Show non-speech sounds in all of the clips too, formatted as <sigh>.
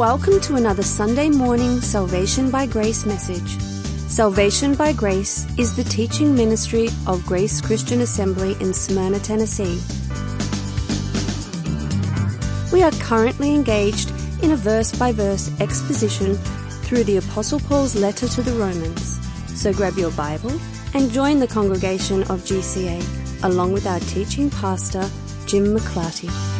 Welcome to another Sunday morning Salvation by Grace message. Salvation by Grace is the teaching ministry of Grace Christian Assembly in Smyrna, Tennessee. We are currently engaged in a verse by verse exposition through the Apostle Paul's letter to the Romans. So grab your Bible and join the congregation of GCA along with our teaching pastor, Jim McClarty.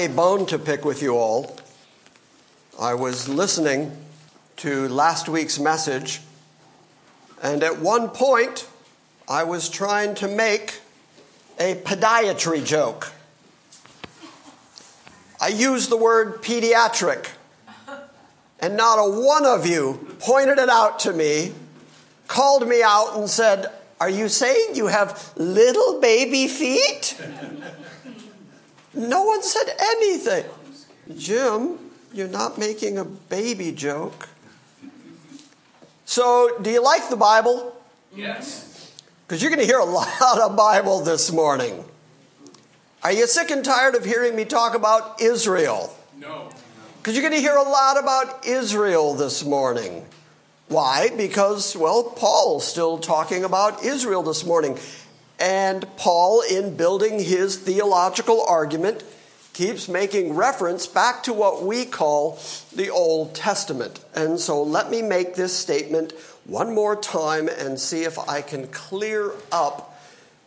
A bone to pick with you all. I was listening to last week's message, and at one point, I was trying to make a podiatry joke. I used the word pediatric, and not a one of you pointed it out to me, called me out, and said, Are you saying you have little baby feet? No one said anything. Jim, you're not making a baby joke. So, do you like the Bible? Yes. Because you're going to hear a lot of Bible this morning. Are you sick and tired of hearing me talk about Israel? No. Because you're going to hear a lot about Israel this morning. Why? Because, well, Paul's still talking about Israel this morning. And Paul, in building his theological argument, keeps making reference back to what we call the Old Testament. And so let me make this statement one more time and see if I can clear up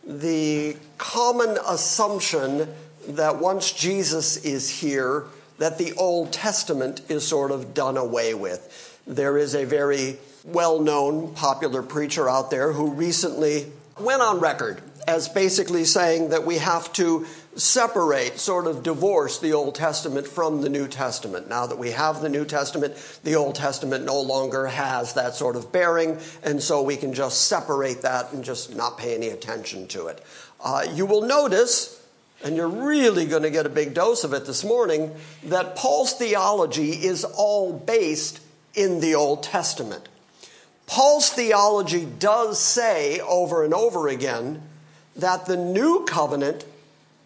the common assumption that once Jesus is here, that the Old Testament is sort of done away with. There is a very well known popular preacher out there who recently went on record as basically saying that we have to separate, sort of divorce the Old Testament from the New Testament. Now that we have the New Testament, the Old Testament no longer has that sort of bearing, and so we can just separate that and just not pay any attention to it. Uh, you will notice, and you're really going to get a big dose of it this morning, that Paul's theology is all based in the Old Testament. Paul's theology does say over and over again that the new covenant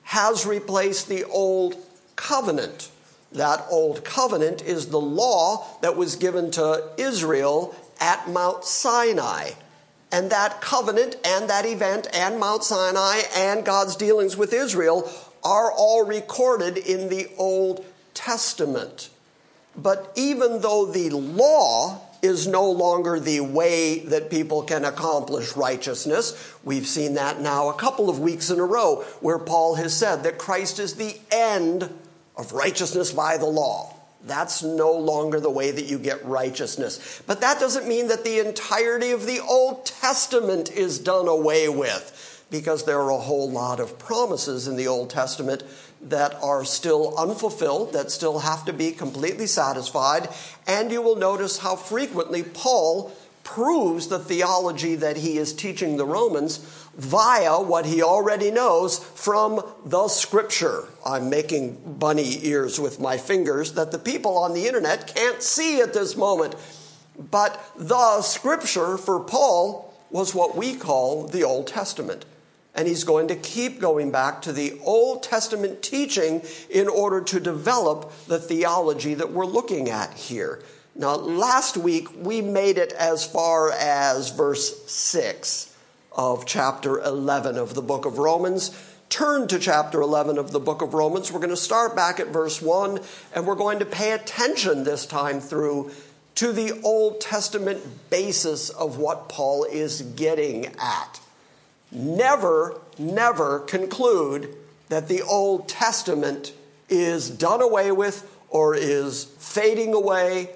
has replaced the old covenant. That old covenant is the law that was given to Israel at Mount Sinai. And that covenant and that event and Mount Sinai and God's dealings with Israel are all recorded in the Old Testament. But even though the law is no longer the way that people can accomplish righteousness. We've seen that now a couple of weeks in a row where Paul has said that Christ is the end of righteousness by the law. That's no longer the way that you get righteousness. But that doesn't mean that the entirety of the Old Testament is done away with, because there are a whole lot of promises in the Old Testament that are still unfulfilled, that still have to be completely satisfied. And you will notice how frequently Paul proves the theology that he is teaching the Romans via what he already knows from the scripture. I'm making bunny ears with my fingers that the people on the internet can't see at this moment. But the scripture for Paul was what we call the Old Testament. And he's going to keep going back to the Old Testament teaching in order to develop the theology that we're looking at here. Now, last week we made it as far as verse 6 of chapter 11 of the book of Romans. Turn to chapter 11 of the book of Romans. We're going to start back at verse 1, and we're going to pay attention this time through to the Old Testament basis of what Paul is getting at never, never conclude that the Old Testament is done away with or is fading away.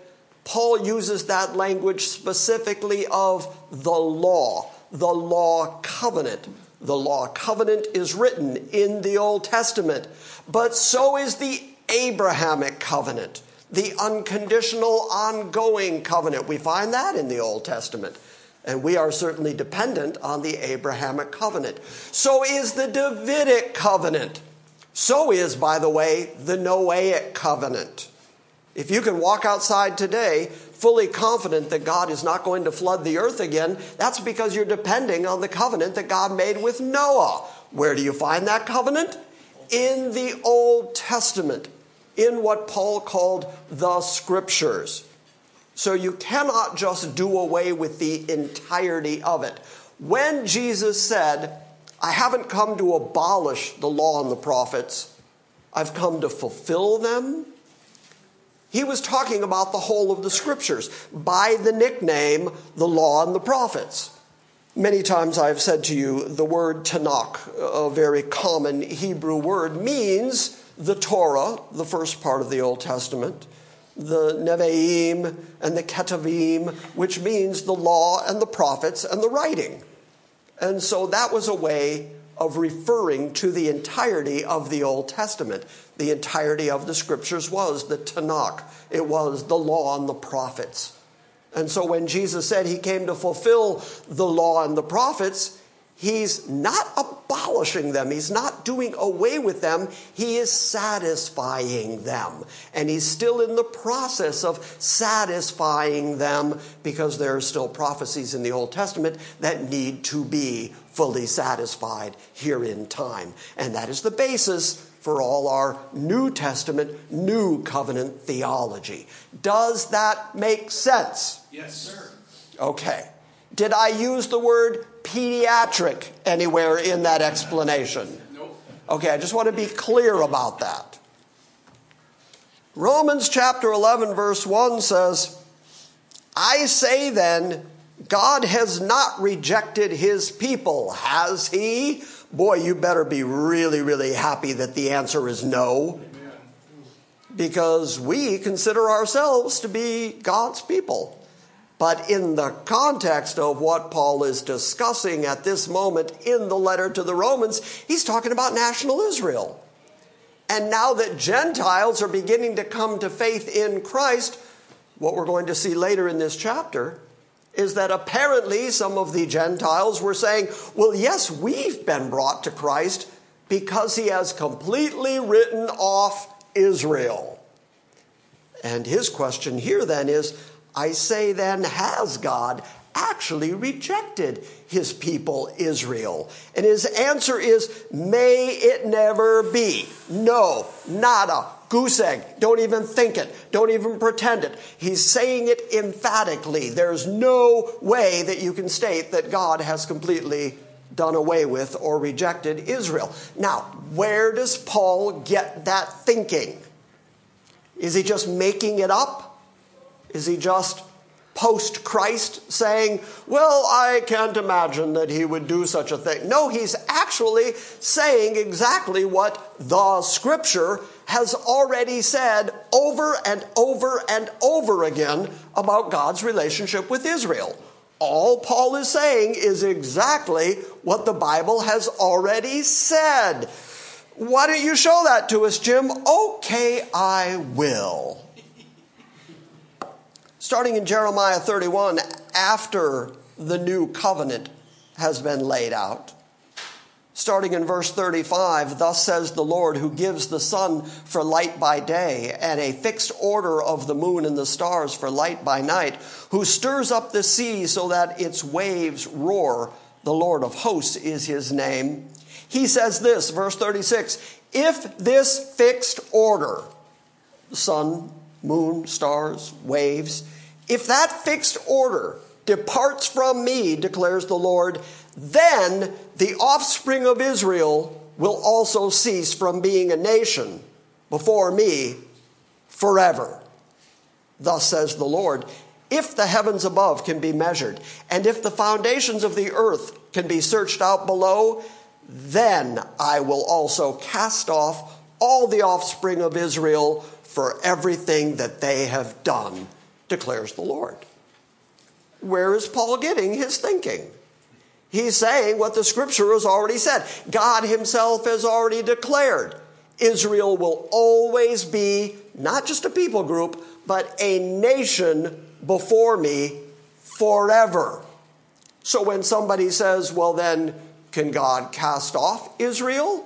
Paul uses that language specifically of the law, the law covenant. The law covenant is written in the Old Testament, but so is the Abrahamic covenant, the unconditional, ongoing covenant. We find that in the Old Testament. And we are certainly dependent on the Abrahamic covenant. So is the Davidic covenant. So is, by the way, the Noahic covenant. If you can walk outside today fully confident that God is not going to flood the earth again, that's because you're depending on the covenant that God made with Noah. Where do you find that covenant? In the Old Testament, in what Paul called the scriptures. So you cannot just do away with the entirety of it. When Jesus said, I haven't come to abolish the law and the prophets, I've come to fulfill them, he was talking about the whole of the scriptures by the nickname the law and the prophets. Many times I've said to you the word Tanakh, a very common Hebrew word, means the Torah, the first part of the Old Testament the Nevi'im and the Ketuvim, which means the law and the prophets and the writing. And so that was a way of referring to the entirety of the Old Testament. The entirety of the scriptures was the Tanakh, it was the law and the prophets. And so when Jesus said he came to fulfill the law and the prophets, He's not abolishing them. He's not doing away with them. He is satisfying them. And he's still in the process of satisfying them because there are still prophecies in the Old Testament that need to be fully satisfied here in time. And that is the basis for all our New Testament, New Covenant theology. Does that make sense? Yes, sir. Okay. Did I use the word pediatric anywhere in that explanation? Okay, I just want to be clear about that. Romans chapter 11, verse 1 says, I say then, God has not rejected his people, has he? Boy, you better be really, really happy that the answer is no. Because we consider ourselves to be God's people. But in the context of what Paul is discussing at this moment in the letter to the Romans, he's talking about national Israel. And now that Gentiles are beginning to come to faith in Christ, what we're going to see later in this chapter is that apparently some of the Gentiles were saying, well, yes, we've been brought to Christ because he has completely written off Israel. And his question here then is I say then, has God actually rejected his people Israel? And his answer is, may it never be. No, nada, goose egg. Don't even think it. Don't even pretend it. He's saying it emphatically. There's no way that you can state that God has completely done away with or rejected Israel. Now, where does Paul get that thinking? Is he just making it up? Is he just post Christ saying, Well, I can't imagine that he would do such a thing. No, he's actually saying exactly what the scripture has already said over and over and over again about God's relationship with Israel. All Paul is saying is exactly what the Bible has already said. Why don't you show that to us, Jim? Okay, I will starting in Jeremiah 31, after the new covenant has been laid out. Starting in verse 35, thus says the Lord, who gives the sun for light by day, and a fixed order of the moon and the stars for light by night, who stirs up the sea so that its waves roar. The Lord of hosts is his name. He says this, verse 36 If this fixed order, sun, moon, stars, waves, if that fixed order departs from me, declares the Lord, then the offspring of Israel will also cease from being a nation before me forever. Thus says the Lord If the heavens above can be measured, and if the foundations of the earth can be searched out below, then I will also cast off all the offspring of Israel for everything that they have done declares the Lord. Where is Paul getting his thinking? He's saying what the scripture has already said. God himself has already declared Israel will always be not just a people group, but a nation before me forever. So when somebody says, well, then, can God cast off Israel?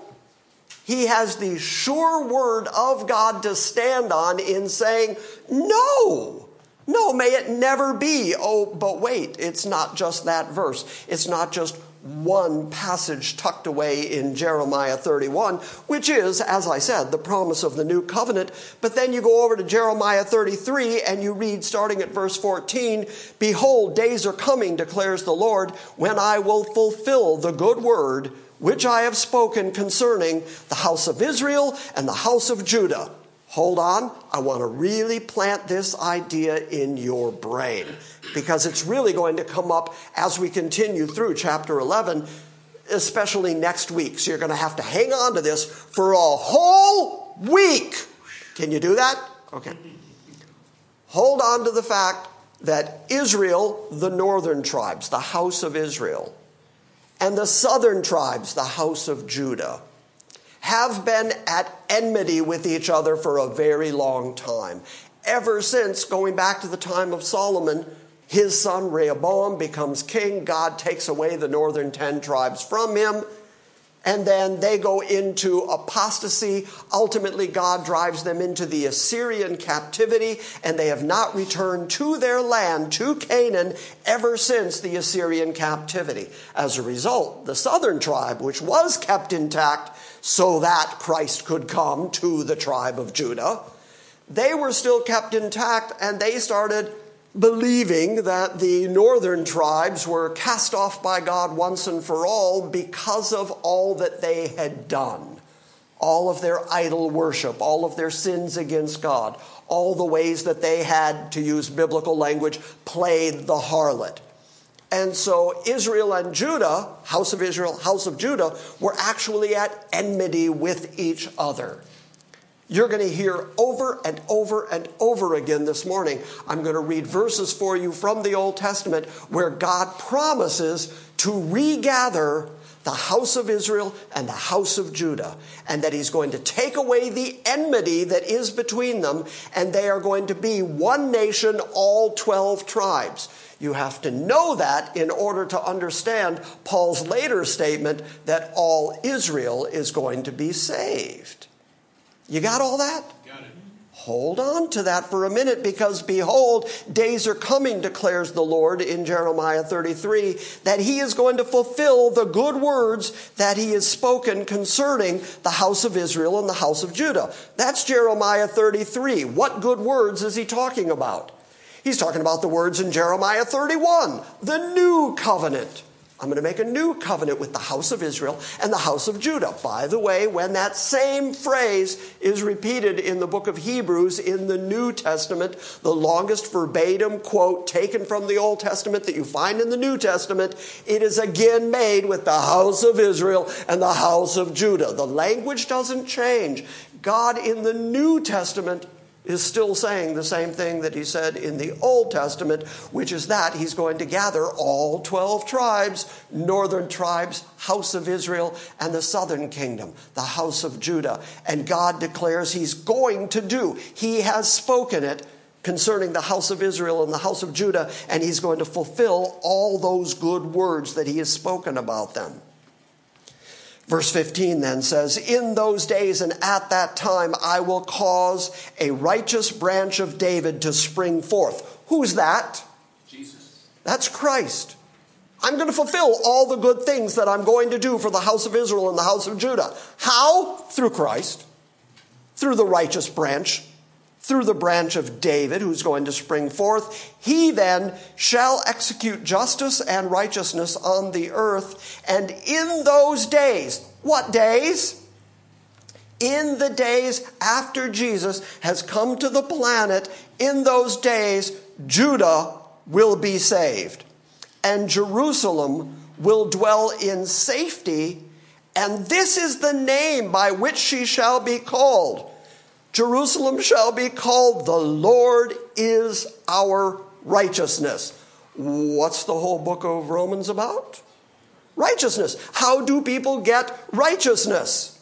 He has the sure word of God to stand on in saying, no. No, may it never be. Oh, but wait, it's not just that verse. It's not just one passage tucked away in Jeremiah 31, which is, as I said, the promise of the new covenant. But then you go over to Jeremiah 33 and you read, starting at verse 14, Behold, days are coming, declares the Lord, when I will fulfill the good word which I have spoken concerning the house of Israel and the house of Judah hold on, I want to really plant this idea in your brain because it's really going to come up as we continue through chapter 11, especially next week. So you're going to have to hang on to this for a whole week. Can you do that? Okay. Hold on to the fact that Israel, the northern tribes, the house of Israel, and the southern tribes, the house of Judah, have been at enmity with each other for a very long time. Ever since going back to the time of Solomon, his son Rehoboam becomes king. God takes away the northern 10 tribes from him. And then they go into apostasy. Ultimately, God drives them into the Assyrian captivity, and they have not returned to their land, to Canaan, ever since the Assyrian captivity. As a result, the southern tribe, which was kept intact, so that Christ could come to the tribe of Judah. They were still kept intact and they started believing that the northern tribes were cast off by God once and for all because of all that they had done. all of their idol worship, all of their sins against God, all the ways that they had, to use biblical language, played the harlot. And so Israel and Judah, house of Israel, house of Judah, were actually at enmity with each other. You're going to hear over and over and over again this morning. I'm going to read verses for you from the Old Testament where God promises to regather the house of Israel and the house of Judah, and that he's going to take away the enmity that is between them, and they are going to be one nation, all 12 tribes. You have to know that in order to understand Paul's later statement that all Israel is going to be saved. You got all that? Got it. Hold on to that for a minute because behold, days are coming, declares the Lord in Jeremiah 33, that he is going to fulfill the good words that he has spoken concerning the house of Israel and the house of Judah. That's Jeremiah 33. What good words is he talking about? He's talking about the words in Jeremiah 31, the new covenant. I'm going to make a new covenant with the house of Israel and the house of Judah. By the way, when that same phrase is repeated in the book of Hebrews in the New Testament, the longest verbatim quote taken from the Old Testament that you find in the New Testament, it is again made with the house of Israel and the house of Judah. The language doesn't change. God in the New Testament is still saying the same thing that he said in the Old Testament, which is that he's going to gather all 12 tribes, northern tribes, house of Israel, and the southern kingdom, the house of Judah. And God declares he's going to do, he has spoken it concerning the house of Israel and the house of Judah, and he's going to fulfill all those good words that he has spoken about them. Verse 15 then says, In those days and at that time I will cause a righteous branch of David to spring forth. Who's that? Jesus. That's Christ. I'm going to fulfill all the good things that I'm going to do for the house of Israel and the house of Judah. How? Through Christ, through the righteous branch through the branch of David, who's going to spring forth. He then shall execute justice and righteousness on the earth. And in those days, what days? In the days after Jesus has come to the planet, in those days, Judah will be saved. And Jerusalem will dwell in safety. And this is the name by which she shall be called Jerusalem shall be called the Lord is our righteousness. What's the whole book of Romans about? Righteousness. How do people get righteousness?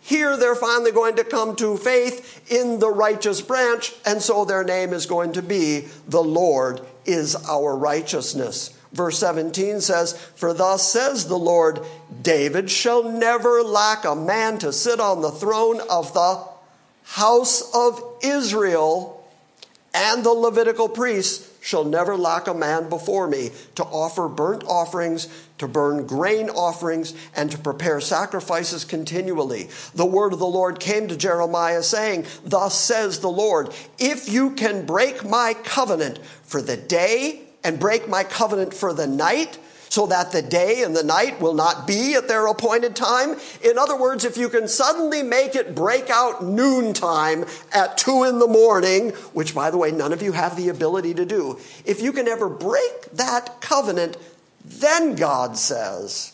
Here they're finally going to come to faith in the righteous branch, and so their name is going to be the Lord is our righteousness. Verse 17 says, For thus says the Lord, David shall never lack a man to sit on the throne of the house of Israel and the Levitical priests shall never lack a man before me to offer burnt offerings, to burn grain offerings, and to prepare sacrifices continually. The word of the Lord came to Jeremiah saying, Thus says the Lord, if you can break my covenant for the day and break my covenant for the night, so that the day and the night will not be at their appointed time. In other words, if you can suddenly make it break out noontime at two in the morning, which by the way, none of you have the ability to do, if you can ever break that covenant, then God says,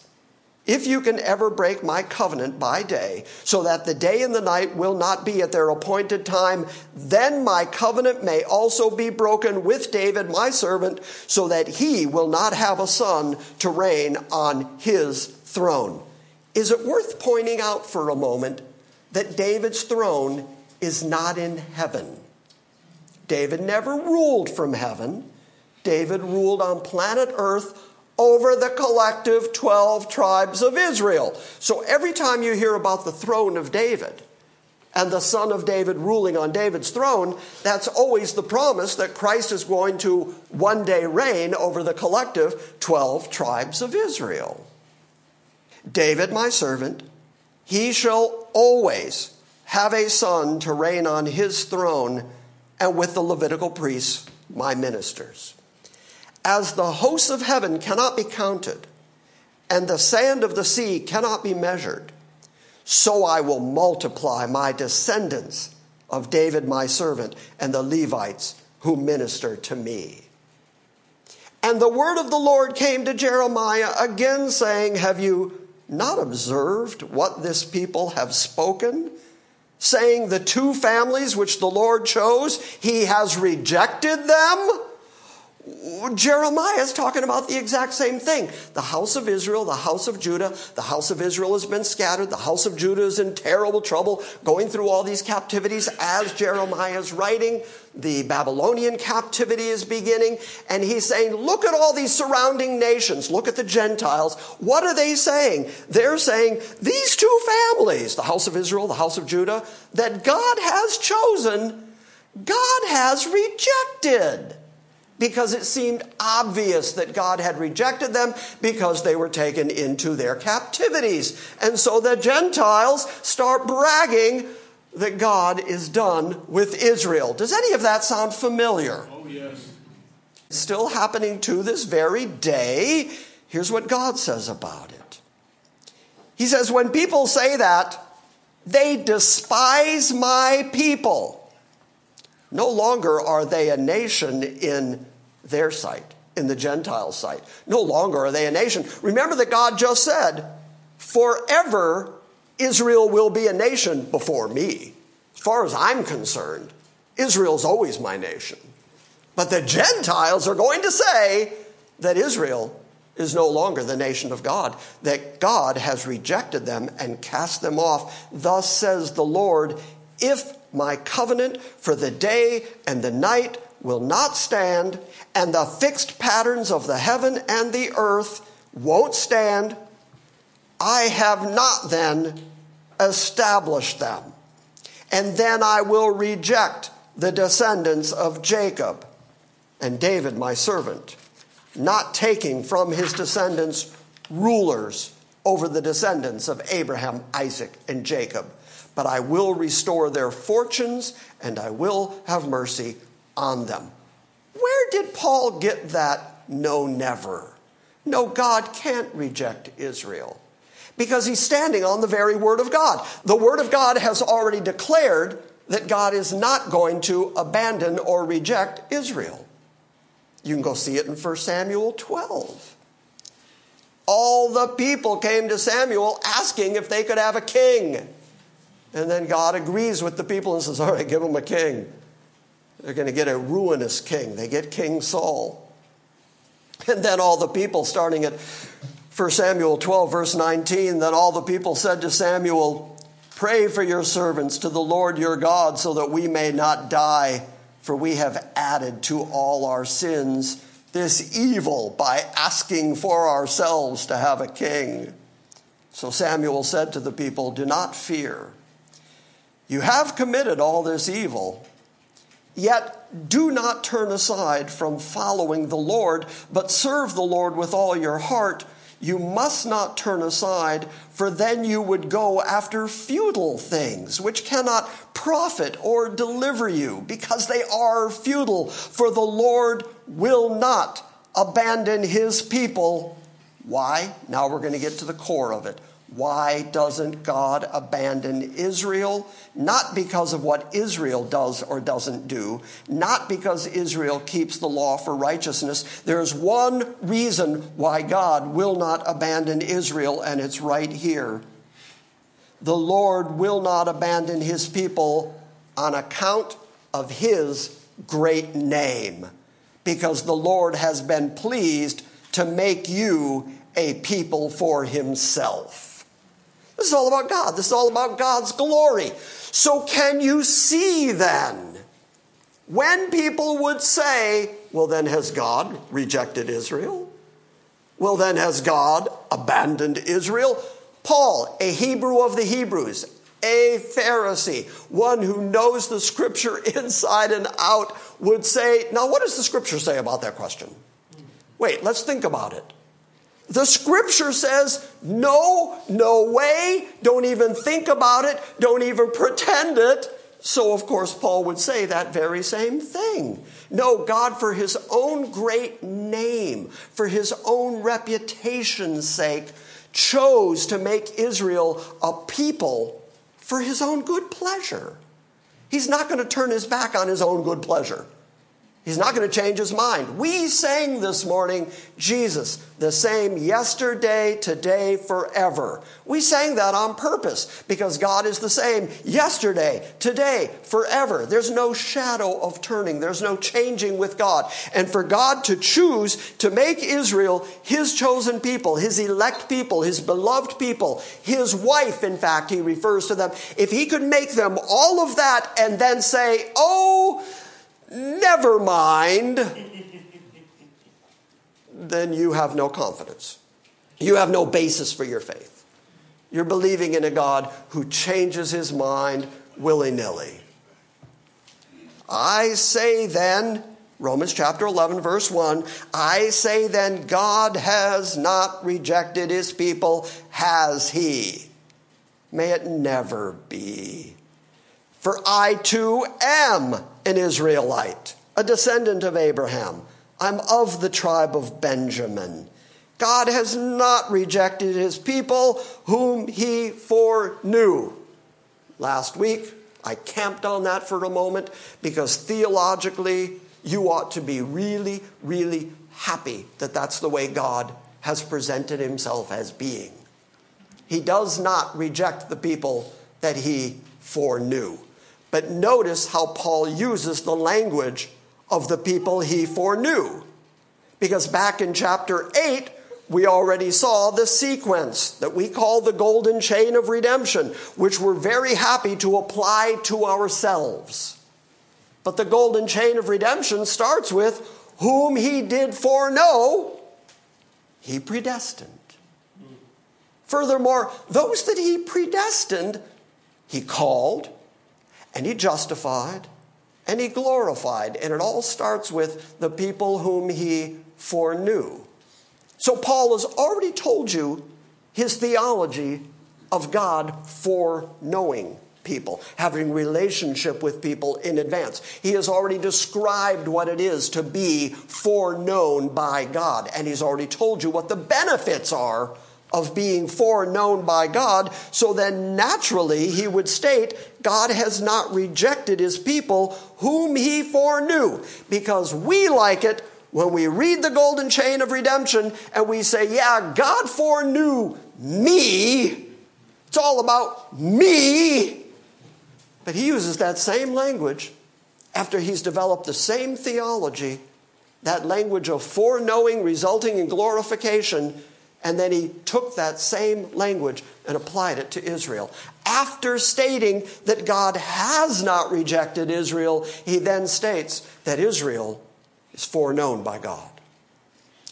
if you can ever break my covenant by day, so that the day and the night will not be at their appointed time, then my covenant may also be broken with David, my servant, so that he will not have a son to reign on his throne. Is it worth pointing out for a moment that David's throne is not in heaven? David never ruled from heaven. David ruled on planet Earth over the collective 12 tribes of Israel. So every time you hear about the throne of David and the son of David ruling on David's throne, that's always the promise that Christ is going to one day reign over the collective 12 tribes of Israel. David, my servant, he shall always have a son to reign on his throne and with the Levitical priests, my ministers. As the hosts of heaven cannot be counted, and the sand of the sea cannot be measured, so I will multiply my descendants of David my servant and the Levites who minister to me. And the word of the Lord came to Jeremiah again, saying, Have you not observed what this people have spoken? Saying, The two families which the Lord chose, he has rejected them? Jeremiah is talking about the exact same thing. The house of Israel, the house of Judah, the house of Israel has been scattered. The house of Judah is in terrible trouble, going through all these captivities as Jeremiah is writing. The Babylonian captivity is beginning. And he's saying, look at all these surrounding nations. Look at the Gentiles. What are they saying? They're saying, these two families, the house of Israel, the house of Judah, that God has chosen, God has rejected because it seemed obvious that God had rejected them because they were taken into their captivities. And so the Gentiles start bragging that God is done with Israel. Does any of that sound familiar? Oh, yes. Still happening to this very day. Here's what God says about it He says, When people say that, they despise my people. No longer are they a nation in their sight, in the Gentiles' sight. No longer are they a nation. Remember that God just said, Forever Israel will be a nation before me. As far as I'm concerned, Israel's always my nation. But the Gentiles are going to say that Israel is no longer the nation of God, that God has rejected them and cast them off. Thus says the Lord, if my covenant for the day and the night will not stand, and the fixed patterns of the heaven and the earth won't stand, I have not then established them. And then I will reject the descendants of Jacob and David, my servant, not taking from his descendants rulers over the descendants of Abraham, Isaac, and Jacob. But I will restore their fortunes and I will have mercy on them. Where did Paul get that no, never? No, God can't reject Israel because he's standing on the very Word of God. The Word of God has already declared that God is not going to abandon or reject Israel. You can go see it in 1 Samuel 12. All the people came to Samuel asking if they could have a king. And then God agrees with the people and says, All right, give them a king. They're going to get a ruinous king. They get King Saul. And then all the people, starting at 1 Samuel 12, verse 19, then all the people said to Samuel, Pray for your servants to the Lord your God so that we may not die, for we have added to all our sins this evil by asking for ourselves to have a king. So Samuel said to the people, Do not fear. You have committed all this evil. Yet do not turn aside from following the Lord, but serve the Lord with all your heart. You must not turn aside, for then you would go after futile things, which cannot profit or deliver you, because they are futile. For the Lord will not abandon his people. Why? Now we're going to get to the core of it. Why doesn't God abandon Israel? Not because of what Israel does or doesn't do, not because Israel keeps the law for righteousness. There's one reason why God will not abandon Israel, and it's right here. The Lord will not abandon his people on account of his great name, because the Lord has been pleased to make you a people for himself. This is all about God. This is all about God's glory. So, can you see then? When people would say, well, then has God rejected Israel? Well, then has God abandoned Israel? Paul, a Hebrew of the Hebrews, a Pharisee, one who knows the scripture <laughs> inside and out, would say, now what does the scripture say about that question? Wait, let's think about it. The scripture says, no, no way, don't even think about it, don't even pretend it. So, of course, Paul would say that very same thing. No, God, for his own great name, for his own reputation's sake, chose to make Israel a people for his own good pleasure. He's not going to turn his back on his own good pleasure. He's not going to change his mind. We sang this morning, Jesus, the same yesterday, today, forever. We sang that on purpose because God is the same yesterday, today, forever. There's no shadow of turning, there's no changing with God. And for God to choose to make Israel his chosen people, his elect people, his beloved people, his wife, in fact, he refers to them, if he could make them all of that and then say, oh, never mind, then you have no confidence. You have no basis for your faith. You're believing in a God who changes his mind willy nilly. I say then, Romans chapter 11, verse 1, I say then, God has not rejected his people, has he? May it never be. For I too am an Israelite, a descendant of Abraham. I'm of the tribe of Benjamin. God has not rejected his people whom he foreknew. Last week, I camped on that for a moment because theologically, you ought to be really, really happy that that's the way God has presented himself as being. He does not reject the people that he foreknew. But notice how Paul uses the language of the people he foreknew. Because back in chapter 8, we already saw the sequence that we call the golden chain of redemption, which we're very happy to apply to ourselves. But the golden chain of redemption starts with whom he did foreknow, he predestined. Furthermore, those that he predestined, he called, and he justified and he glorified. And it all starts with the people whom he foreknew. So Paul has already told you his theology of God foreknowing people, having relationship with people in advance. He has already described what it is to be foreknown by God, and he's already told you what the benefits are of being foreknown by God. So then naturally he would state, God has not rejected his people whom he foreknew. Because we like it when we read the golden chain of redemption and we say, yeah, God foreknew me. It's all about me. But he uses that same language after he's developed the same theology, that language of foreknowing resulting in glorification and then he took that same language and applied it to Israel. After stating that God has not rejected Israel, he then states that Israel is foreknown by God.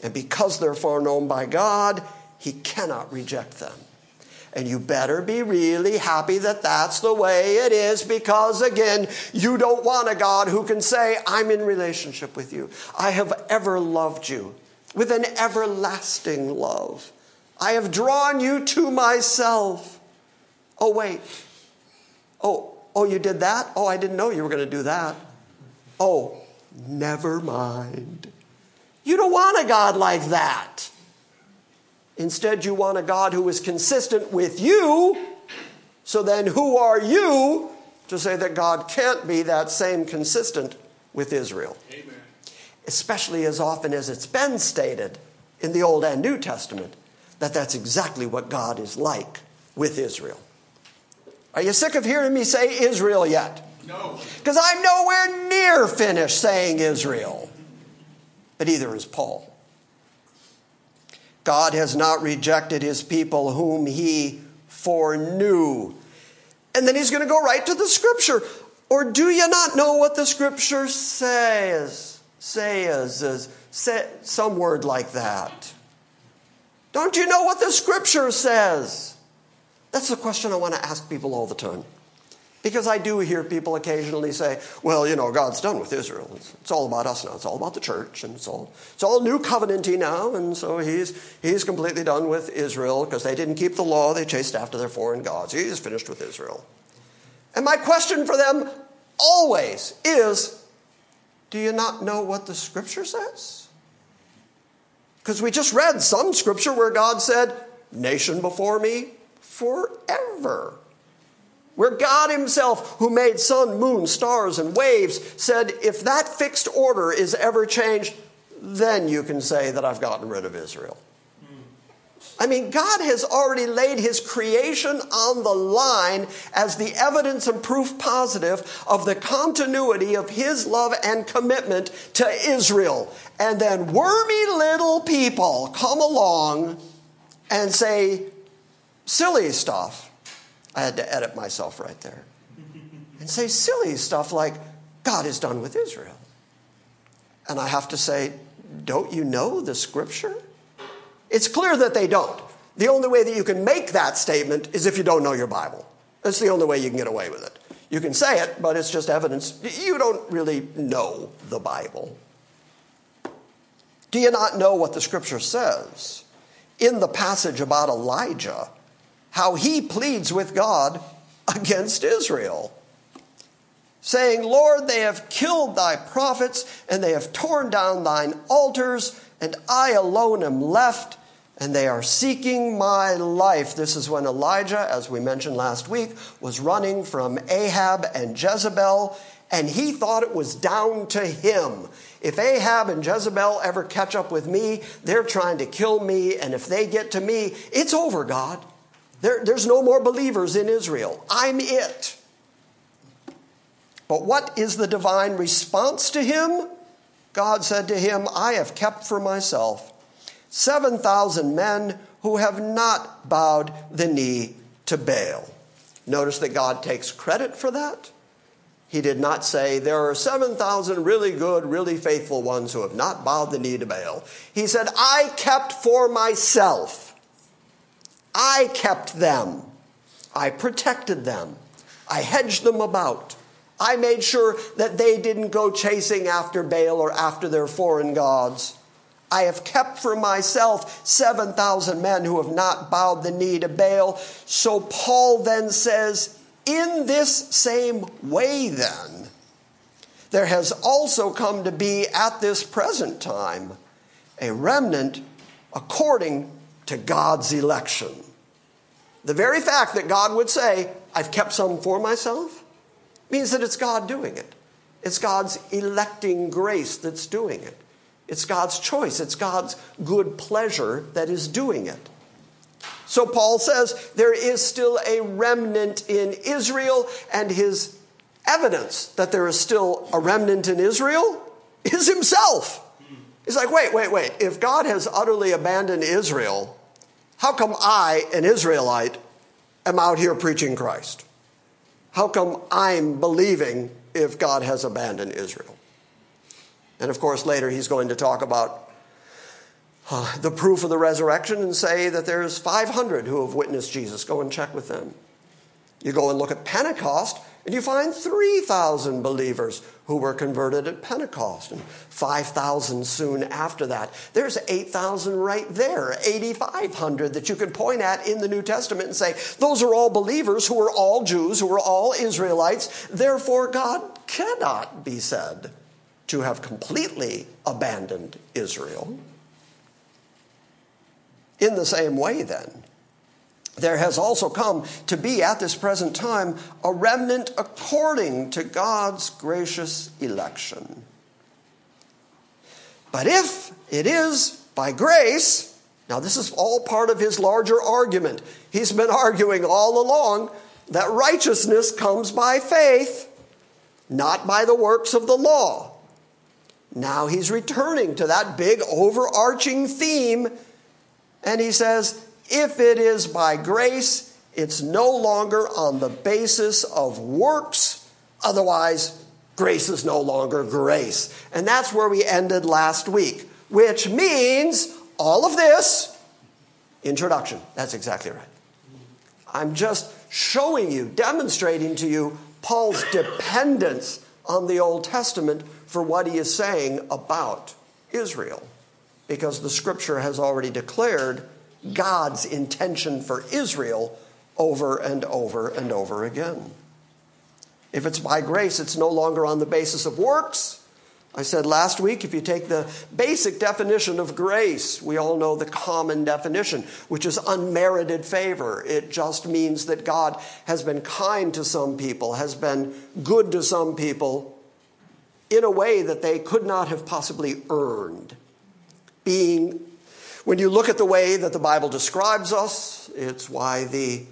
And because they're foreknown by God, he cannot reject them. And you better be really happy that that's the way it is because, again, you don't want a God who can say, I'm in relationship with you. I have ever loved you with an everlasting love. I have drawn you to myself. Oh, wait. Oh, oh, you did that? Oh, I didn't know you were going to do that. Oh, never mind. You don't want a God like that. Instead, you want a God who is consistent with you. So then, who are you to say that God can't be that same consistent with Israel? Amen especially as often as it's been stated in the Old and New Testament, that that's exactly what God is like with Israel. Are you sick of hearing me say Israel yet? No. Because I'm nowhere near finished saying Israel. But either is Paul. God has not rejected his people whom he foreknew. And then he's going to go right to the scripture. Or do you not know what the scripture says? Says, as some word like that. Don't you know what the scripture says? That's the question I want to ask people all the time. Because I do hear people occasionally say, well, you know, God's done with Israel. It's, it's, all about us now. It's all about the church. And it's all, it's all new covenanty now. And so he's, he's completely done with Israel because they didn't keep the law. They chased after their foreign gods. He's finished with Israel. And my question for them always is do you not know what the scripture says? Because we just read some scripture where God said, nation before me forever. Where God Himself, who made sun, moon, stars, and waves, said, if that fixed order is ever changed, then you can say that I've gotten rid of Israel. I mean, God has already laid his creation on the line as the evidence and proof positive of the continuity of his love and commitment to Israel. And then wormy little people come along and say silly stuff. I had to edit myself right there. And say silly stuff like, God is done with Israel. And I have to say, don't you know the scripture? It's clear that they don't. The only way that you can make that statement is if you don't know your Bible. That's the only way you can get away with it. You can say it, but it's just evidence. You don't really know the Bible. Do you not know what the scripture says? In the passage about Elijah, how he pleads with God against Israel, saying, Lord, they have killed thy prophets, and they have torn down thine altars, and I alone am left and they are seeking my life. This is when Elijah, as we mentioned last week, was running from Ahab and Jezebel, and he thought it was down to him. If Ahab and Jezebel ever catch up with me, they're trying to kill me, and if they get to me, it's over, God. There, there's no more believers in Israel. I'm it. But what is the divine response to him? God said to him, I have kept for myself 7,000 men who have not bowed the knee to Baal. Notice that God takes credit for that. He did not say, There are 7,000 really good, really faithful ones who have not bowed the knee to Baal. He said, I kept for myself. I kept them. I protected them. I hedged them about. I made sure that they didn't go chasing after Baal or after their foreign gods. I have kept for myself 7,000 men who have not bowed the knee to Baal. So Paul then says, in this same way, then, there has also come to be at this present time a remnant according to God's election. The very fact that God would say, I've kept some for myself, means that it's God doing it. It's God's electing grace that's doing it. It's God's choice, it's God's good pleasure that is doing it. So Paul says there is still a remnant in Israel, and his evidence that there is still a remnant in Israel is himself. He's like, wait, wait, wait. If God has utterly abandoned Israel, how come I, an Israelite, am out here preaching Christ? How come I'm believing if God has abandoned Israel? And of course, later he's going to talk about uh, the proof of the resurrection and say that there's 500 who have witnessed Jesus. Go and check with them. You go and look at Pentecost, and you find 3,000 believers who were converted at Pentecost, and 5,000 soon after that. There's 8,000 right there, 8,500 that you can point at in the New Testament and say, those are all believers who are all Jews, who are all Israelites. Therefore, God cannot be said to have completely abandoned Israel. In the same way, then, there has also come to be at this present time a remnant according to God's gracious election. But if it is by grace, now this is all part of his larger argument. He's been arguing all along that righteousness comes by faith, not by the works of the law. Now he's returning to that big overarching theme, and he says, if it is by grace, it's no longer on the basis of works, otherwise, grace is no longer grace. And that's where we ended last week, which means all of this. Introduction. That's exactly right. I'm just showing you, demonstrating to you Paul's dependence on the Old Testament for what he is saying about Israel. Because the scripture has already declared God's intention for Israel over and over and over again. If it's by grace, it's no longer on the basis of works, I said last week, if you take the basic definition of grace, we all know the common definition, which is unmerited favor. It just means that God has been kind to some people, has been good to some people in a way that they could not have possibly earned. Being, when you look at the way that the Bible describes us, it's why the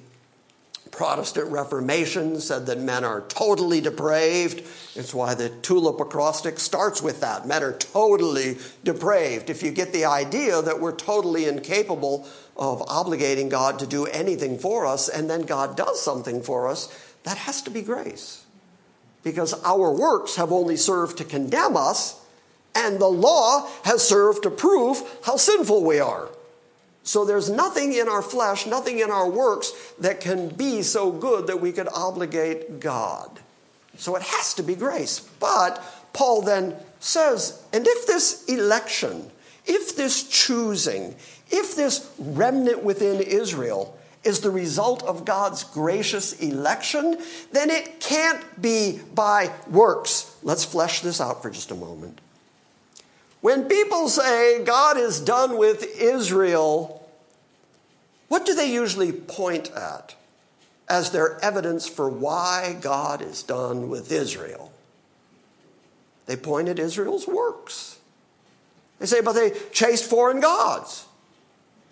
Protestant Reformation said that men are totally depraved. It's why the tulip acrostic starts with that. Men are totally depraved. If you get the idea that we're totally incapable of obligating God to do anything for us, and then God does something for us, that has to be grace. Because our works have only served to condemn us, and the law has served to prove how sinful we are. So there's nothing in our flesh, nothing in our works that can be so good that we could obligate God. So it has to be grace. But Paul then says, and if this election, if this choosing, if this remnant within Israel is the result of God's gracious election, then it can't be by works. Let's flesh this out for just a moment. When people say God is done with Israel, what do they usually point at as their evidence for why God is done with Israel? They point at Israel's works. They say, but they chased foreign gods.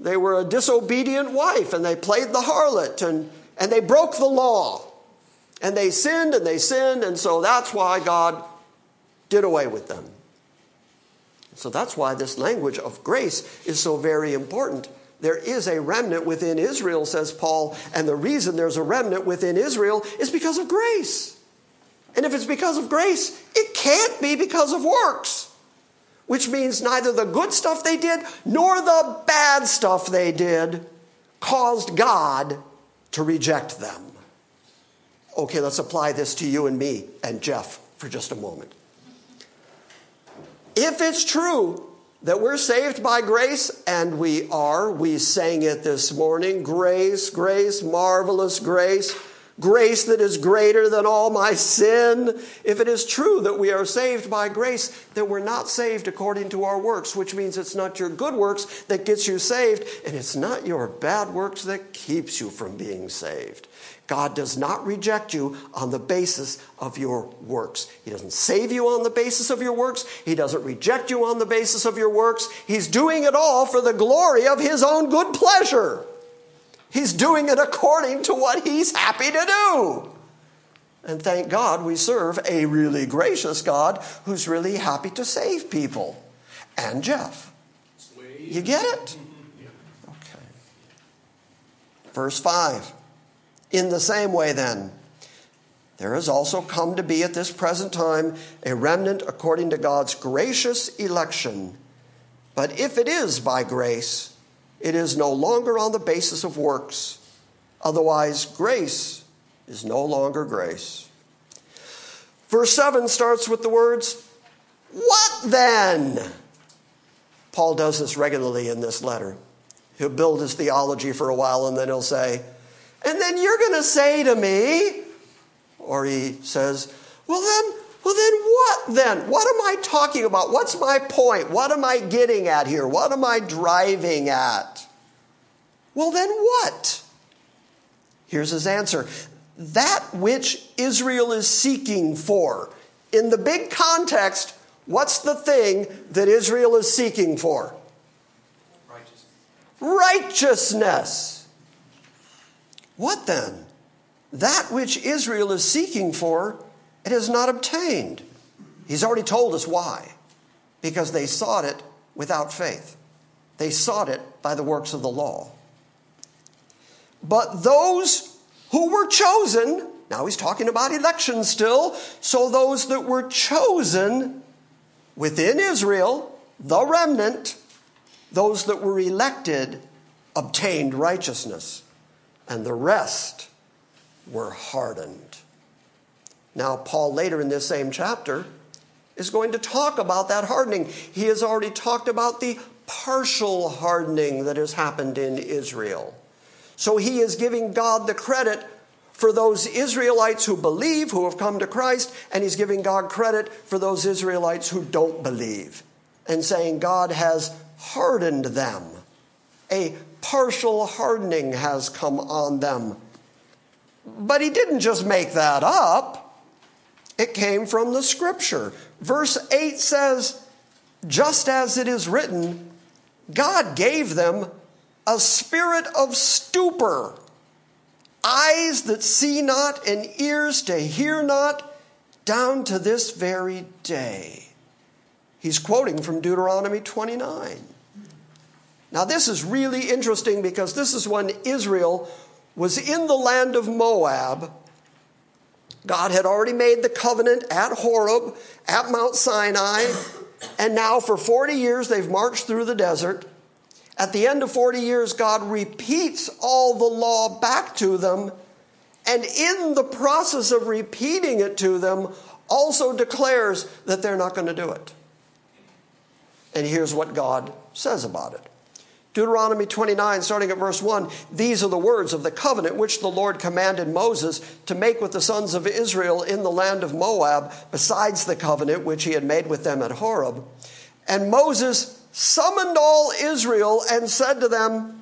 They were a disobedient wife and they played the harlot and, and they broke the law. And they sinned and they sinned, and so that's why God did away with them. So that's why this language of grace is so very important. There is a remnant within Israel, says Paul, and the reason there's a remnant within Israel is because of grace. And if it's because of grace, it can't be because of works, which means neither the good stuff they did nor the bad stuff they did caused God to reject them. Okay, let's apply this to you and me and Jeff for just a moment. If it's true that we're saved by grace, and we are, we sang it this morning grace, grace, marvelous grace, grace that is greater than all my sin. If it is true that we are saved by grace, then we're not saved according to our works, which means it's not your good works that gets you saved, and it's not your bad works that keeps you from being saved. God does not reject you on the basis of your works. He doesn't save you on the basis of your works. He doesn't reject you on the basis of your works. He's doing it all for the glory of His own good pleasure. He's doing it according to what He's happy to do. And thank God we serve a really gracious God who's really happy to save people. And Jeff. You get it? Okay. Verse 5. In the same way, then, there has also come to be at this present time a remnant according to God's gracious election. But if it is by grace, it is no longer on the basis of works. Otherwise, grace is no longer grace. Verse 7 starts with the words, What then? Paul does this regularly in this letter. He'll build his theology for a while and then he'll say, and then you're going to say to me, or he says, well then, well then what then? What am I talking about? What's my point? What am I getting at here? What am I driving at? Well then what? Here's his answer. That which Israel is seeking for. In the big context, what's the thing that Israel is seeking for? Righteousness. Righteousness. What then? That which Israel is seeking for, it has not obtained. He's already told us why. Because they sought it without faith, they sought it by the works of the law. But those who were chosen, now he's talking about election still, so those that were chosen within Israel, the remnant, those that were elected, obtained righteousness and the rest were hardened. Now, Paul, later in this same chapter, is going to talk about that hardening. He has already talked about the partial hardening that has happened in Israel. So he is giving God the credit for those Israelites who believe, who have come to Christ, and he's giving God credit for those Israelites who don't believe, and saying God has hardened them. A partial hardening has come on them. But he didn't just make that up, it came from the scripture. Verse 8 says, Just as it is written, God gave them a spirit of stupor, eyes that see not, and ears to hear not, down to this very day. He's quoting from Deuteronomy 29. Now, this is really interesting because this is when Israel was in the land of Moab. God had already made the covenant at Horeb, at Mount Sinai, and now for 40 years they've marched through the desert. At the end of 40 years, God repeats all the law back to them, and in the process of repeating it to them, also declares that they're not going to do it. And here's what God says about it. Deuteronomy 29, starting at verse 1, these are the words of the covenant which the Lord commanded Moses to make with the sons of Israel in the land of Moab, besides the covenant which he had made with them at Horeb. And Moses summoned all Israel and said to them,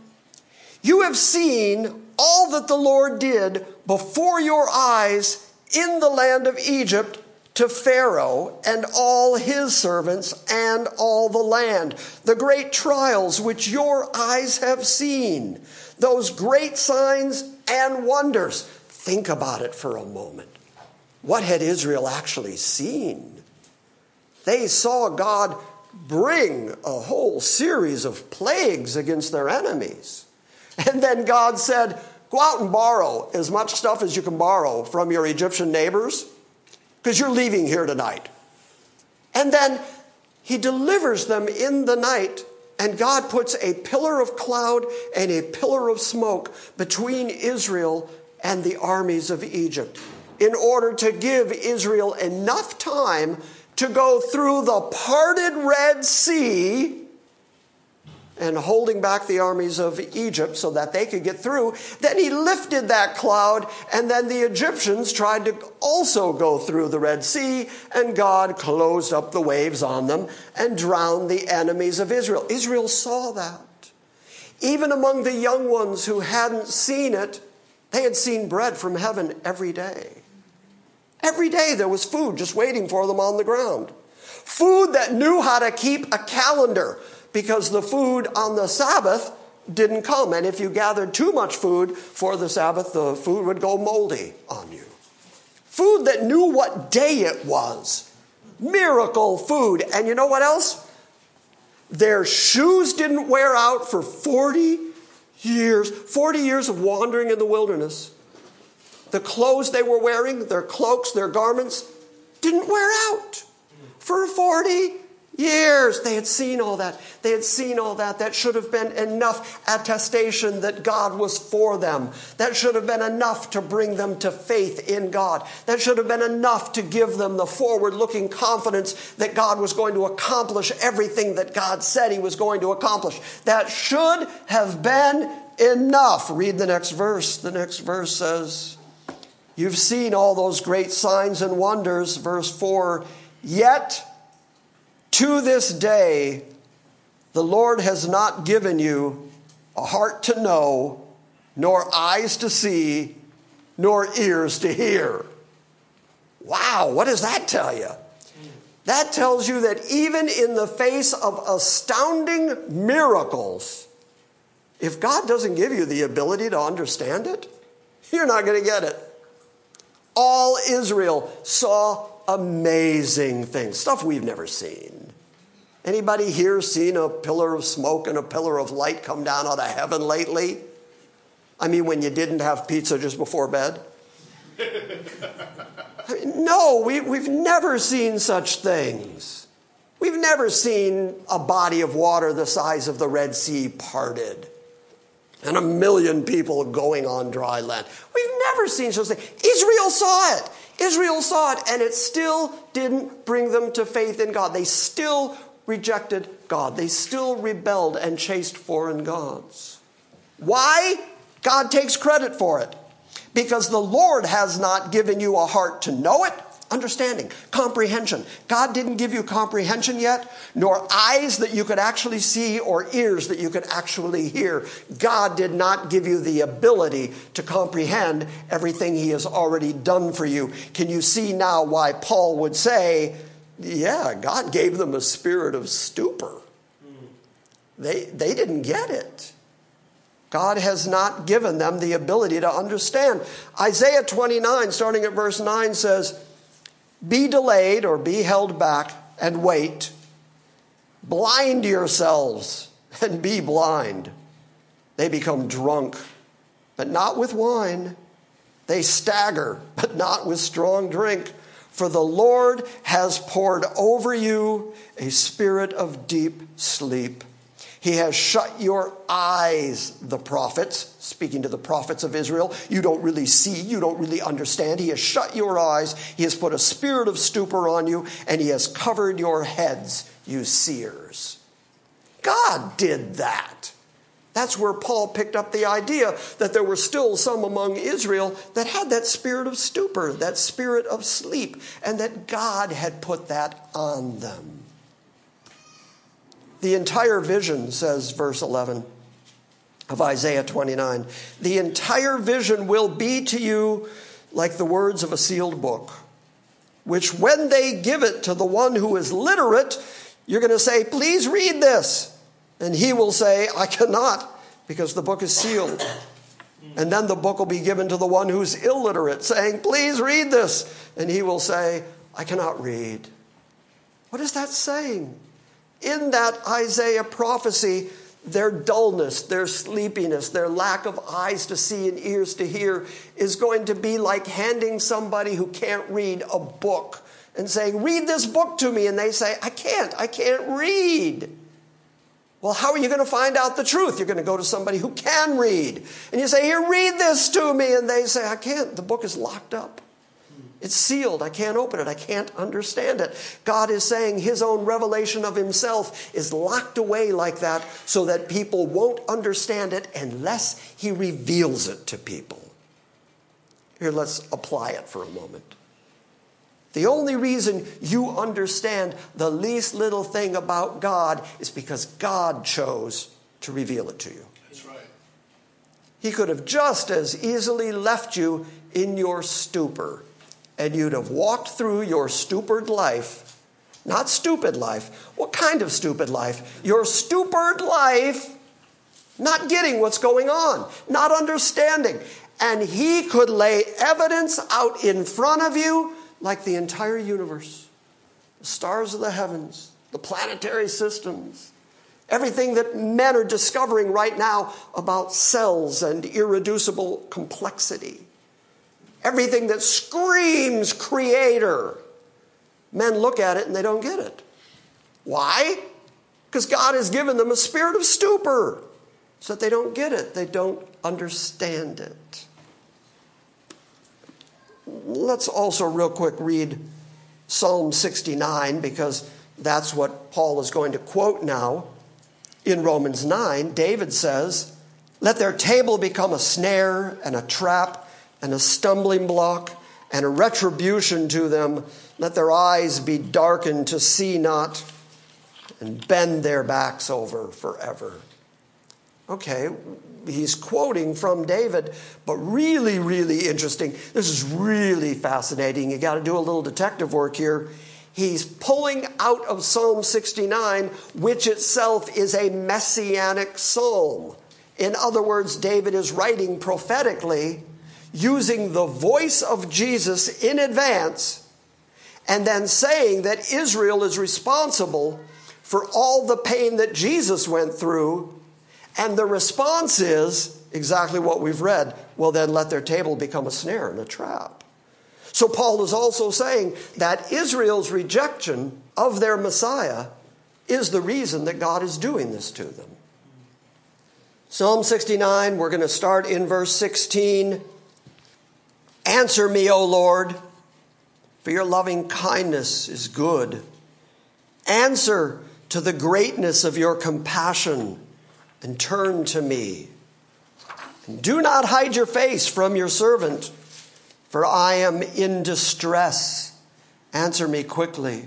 You have seen all that the Lord did before your eyes in the land of Egypt to Pharaoh and all his servants and all the land, the great trials which your eyes have seen, those great signs and wonders. Think about it for a moment. What had Israel actually seen? They saw God bring a whole series of plagues against their enemies. And then God said, Go out and borrow as much stuff as you can borrow from your Egyptian neighbors because you're leaving here tonight. And then he delivers them in the night, and God puts a pillar of cloud and a pillar of smoke between Israel and the armies of Egypt in order to give Israel enough time to go through the parted Red Sea and holding back the armies of Egypt so that they could get through. Then he lifted that cloud, and then the Egyptians tried to also go through the Red Sea, and God closed up the waves on them and drowned the enemies of Israel. Israel saw that. Even among the young ones who hadn't seen it, they had seen bread from heaven every day. Every day there was food just waiting for them on the ground. Food that knew how to keep a calendar because the food on the Sabbath didn't come. And if you gathered too much food for the Sabbath, the food would go moldy on you. Food that knew what day it was. Miracle food. And you know what else? Their shoes didn't wear out for 40 years, 40 years of wandering in the wilderness. The clothes they were wearing, their cloaks, their garments, didn't wear out for 40 years. They had seen all that. They had seen all that. That should have been enough attestation that God was for them. That should have been enough to bring them to faith in God. That should have been enough to give them the forward looking confidence that God was going to accomplish everything that God said He was going to accomplish. That should have been enough. Read the next verse. The next verse says, You've seen all those great signs and wonders, verse 4. Yet, to this day, the Lord has not given you a heart to know, nor eyes to see, nor ears to hear. Wow, what does that tell you? That tells you that even in the face of astounding miracles, if God doesn't give you the ability to understand it, you're not going to get it. All Israel saw amazing things, stuff we've never seen. Anybody here seen a pillar of smoke and a pillar of light come down out of heaven lately? I mean, when you didn't have pizza just before bed? <laughs> I mean, no, we, we've never seen such things. We've never seen a body of water the size of the Red Sea parted and a million people going on dry land. We've never seen such a thing. Israel saw it. Israel saw it, and it still didn't bring them to faith in God. They still rejected God. They still rebelled and chased foreign gods. Why? God takes credit for it. Because the Lord has not given you a heart to know it, understanding, comprehension. God didn't give you comprehension yet, nor eyes that you could actually see or ears that you could actually hear. God did not give you the ability to comprehend everything He has already done for you. Can you see now why Paul would say, yeah, God gave them a spirit of stupor? They, they didn't get it. God has not given them the ability to understand. Isaiah 29, starting at verse 9, says, Be delayed or be held back and wait. Blind yourselves and be blind. They become drunk, but not with wine. They stagger, but not with strong drink. For the Lord has poured over you a spirit of deep sleep he has shut your eyes, the prophets, speaking to the prophets of Israel. You don't really see, you don't really understand. He has shut your eyes. He has put a spirit of stupor on you, and he has covered your heads, you seers. God did that. That's where Paul picked up the idea that there were still some among Israel that had that spirit of stupor, that spirit of sleep, and that God had put that on them. The entire vision, says verse 11 of Isaiah 29, the entire vision will be to you like the words of a sealed book, which when they give it to the one who is literate, you're going to say, Please read this. And he will say, I cannot, because the book is sealed. And then the book will be given to the one who's illiterate, saying, Please read this. And he will say, I cannot read. What is that saying? in that Isaiah prophecy, their dullness, their sleepiness, their lack of eyes to see and ears to hear is going to be like handing somebody who can't read a book and saying, Read this book to me. And they say, I can't, I can't read. Well, how are you going to find out the truth? You're going to go to somebody who can read. And you say, Here, read this to me. And they say, I can't. The book is locked up. It's sealed. I can't open it. I can't understand it. God is saying his own revelation of himself is locked away like that so that people won't understand it unless he reveals it to people. Here, let's apply it for a moment. The only reason you understand the least little thing about God is because God chose to reveal it to you. That's right. He could have just as easily left you in your stupor and you'd have walked through your stupid life, not stupid life. What kind of stupid life? Your stupid life, not getting what's going on, not understanding. And he could lay evidence out in front of you like the entire universe the stars of the heavens, the planetary systems, everything that men are discovering right now about cells and irreducible complexity everything that screams creator. Men look at it and they don't get it. Why? Because God has given them a spirit of stupor so that they don't get it, they don't understand it. Let's also, real quick, read Psalm 69 because that's what Paul is going to quote now. In Romans 9, David says, Let their table become a snare and a trap and a stumbling block and a retribution to them. Let their eyes be darkened to see not and bend their backs over forever. Okay, he's quoting from David, but really, really interesting. This is really fascinating. You got to do a little detective work here. He's pulling out of Psalm 69, which itself is a messianic psalm. In other words, David is writing prophetically using the voice of Jesus in advance and then saying that Israel is responsible for all the pain that Jesus went through. And the response is exactly what we've read. Well, then let their table become a snare and a trap. So Paul is also saying that Israel's rejection of their Messiah is the reason that God is doing this to them. Psalm 69, we're going to start in verse 16. Answer me, O Lord, for your loving kindness is good. Answer to the greatness of your compassion and turn to me. And Do not hide your face from your servant, for I am in distress. Answer me quickly.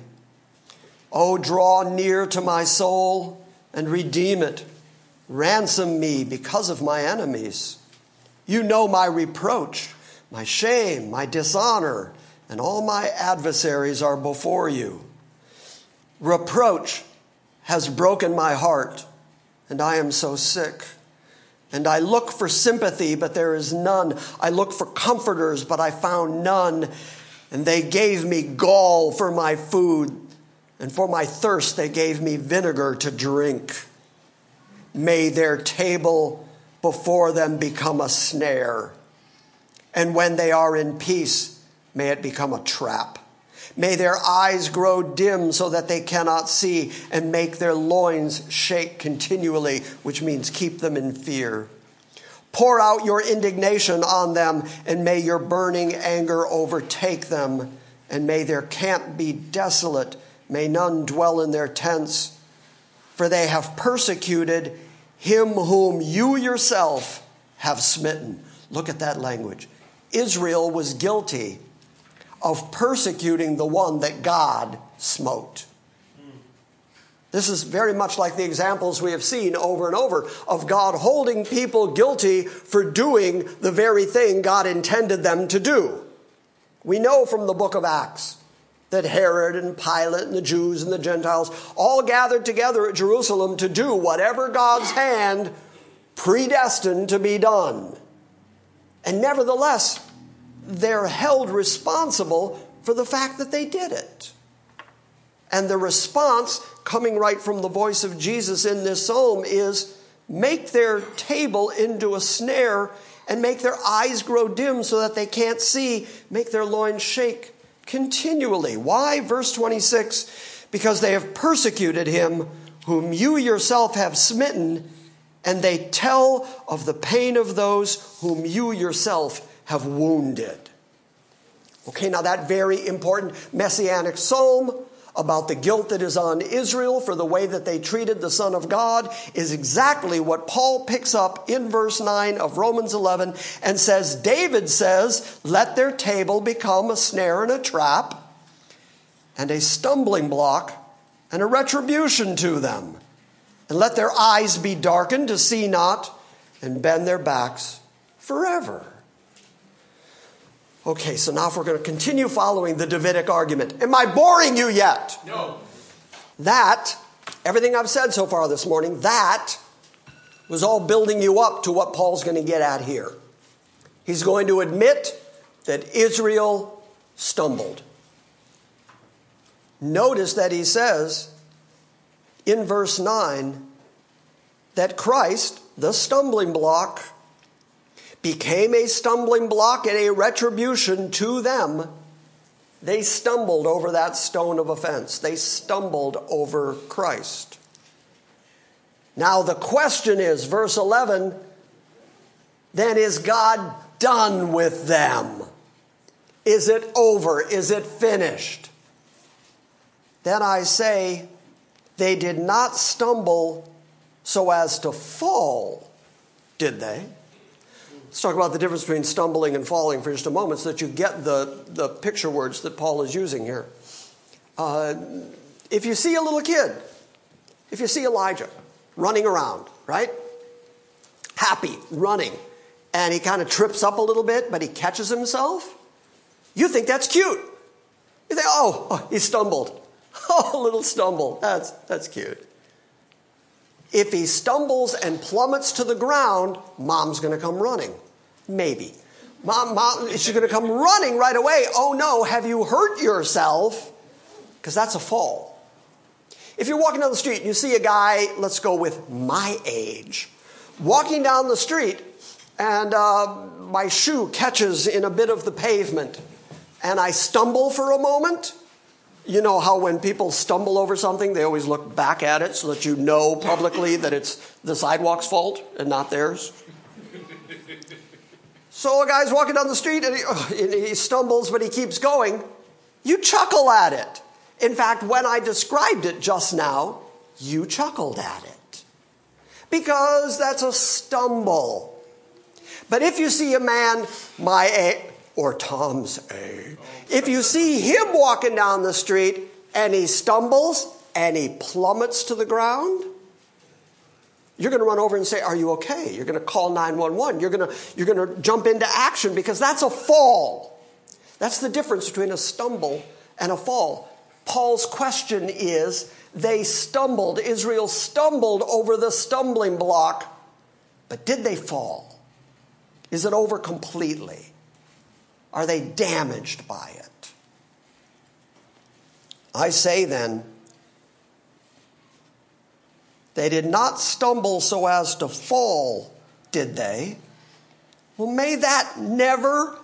Oh, draw near to my soul and redeem it. Ransom me because of my enemies. You know my reproach, my shame, my dishonor, and all my adversaries are before you. Reproach has broken my heart, and I am so sick. And I look for sympathy, but there is none. I look for comforters, but I found none. And they gave me gall for my food, and for my thirst they gave me vinegar to drink. May their table before them become a snare, and when they are in peace, may it become a trap. May their eyes grow dim so that they cannot see, and make their loins shake continually, which means keep them in fear. Pour out your indignation on them, and may your burning anger overtake them, and may their camp be desolate. May none dwell in their tents, for they have persecuted him whom you yourself have smitten. Look at that language. Israel was guilty of persecuting the one that God smote. This is very much like the examples we have seen over and over of God holding people guilty for doing the very thing God intended them to do. We know from the book of Acts that Herod and Pilate and the Jews and the Gentiles all gathered together at Jerusalem to do whatever God's hand predestined to be done. And nevertheless, they're held responsible for the fact that they did it. And the response coming right from the voice of Jesus in this psalm is make their table into a snare and make their eyes grow dim so that they can't see, make their loins shake continually. Why? Verse 26 because they have persecuted him whom you yourself have smitten, and they tell of the pain of those whom you yourself have wounded. Okay, now that very important messianic psalm about the guilt that is on Israel for the way that they treated the Son of God is exactly what Paul picks up in verse 9 of Romans 11 and says, David says, let their table become a snare and a trap and a stumbling block and a retribution to them. And let their eyes be darkened to see not and bend their backs forever. Okay, so now if we're going to continue following the Davidic argument, am I boring you yet? No. That, everything I've said so far this morning, that was all building you up to what Paul's going to get at here. He's going to admit that Israel stumbled. Notice that he says in verse 9 that Christ, the stumbling block, became a stumbling block and a retribution to them. They stumbled over that stone of offense. They stumbled over Christ. Now, the question is, verse 11, then is God done with them? Is it over? Is it finished? Then I say, they did not stumble so as to fall, did they? Let's talk about the difference between stumbling and falling for just a moment so that you get the, the picture words that Paul is using here. Uh, if you see a little kid, if you see Elijah running around, right? Happy, running, and he kind of trips up a little bit, but he catches himself, you think that's cute. You think, oh, oh he stumbled. <laughs> Oh, a little stumble. That's, that's cute. If he stumbles and plummets to the ground, mom's going to come running. Maybe. Mom, mom, is she going to come running right away? Oh no, have you hurt yourself? Because that's a fall. If you're walking down the street and you see a guy, let's go with my age, walking down the street and uh, my shoe catches in a bit of the pavement and I stumble for a moment, you know how when people stumble over something, they always look back at it so that you know publicly that it's the sidewalk's fault and not theirs? So a guy's walking down the street and he, oh, and he stumbles, but he keeps going. You chuckle at it. In fact, when I described it just now, you chuckled at it. Because that's a stumble. But if you see a man, my age, or Tom's age, if you see him walking down the street and he stumbles and he plummets to the ground, you're going to run over and say, Are you okay? You're going to call 911. You're going to, you're going to jump into action because that's a fall. That's the difference between a stumble and a fall. Paul's question is they stumbled, Israel stumbled over the stumbling block, but did they fall? Is it over completely? Are they damaged by it? I say then, they did not stumble so as to fall, did they? Well, may that never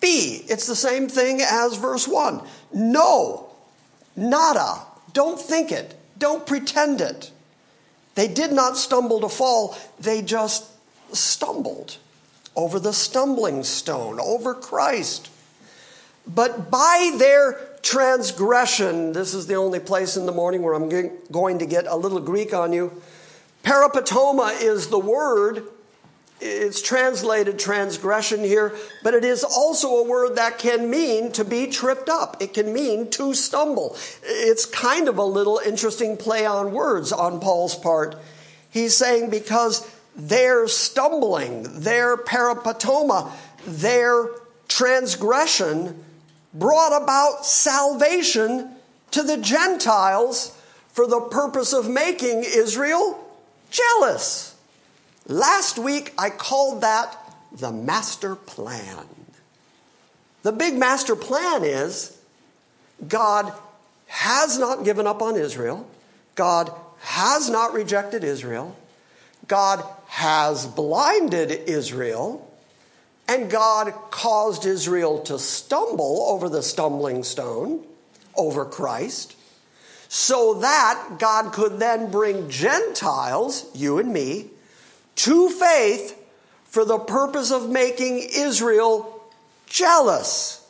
be. It's the same thing as verse 1. No, nada. Don't think it. Don't pretend it. They did not stumble to fall, they just stumbled over the stumbling stone, over Christ. But by their transgression, this is the only place in the morning where I'm going to get a little Greek on you. Paraptoma is the word. It's translated transgression here, but it is also a word that can mean to be tripped up. It can mean to stumble. It's kind of a little interesting play on words on Paul's part. He's saying because their stumbling, their paraptoma, their transgression brought about salvation to the Gentiles for the purpose of making Israel jealous. Last week I called that the master plan. The big master plan is God has not given up on Israel. God has not rejected Israel. God has blinded Israel. And God caused Israel to stumble over the stumbling stone, over Christ, so that God could then bring Gentiles, you and me, to faith for the purpose of making Israel jealous.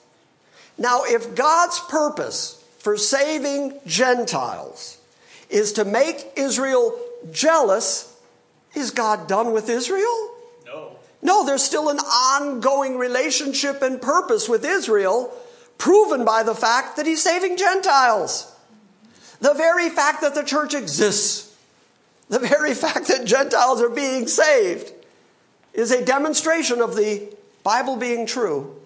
Now, if God's purpose for saving Gentiles is to make Israel jealous, is God done with Israel? No, there's still an ongoing relationship and purpose with Israel, proven by the fact that he's saving Gentiles. The very fact that the church exists, the very <laughs> fact that Gentiles are being saved, is a demonstration of the Bible being true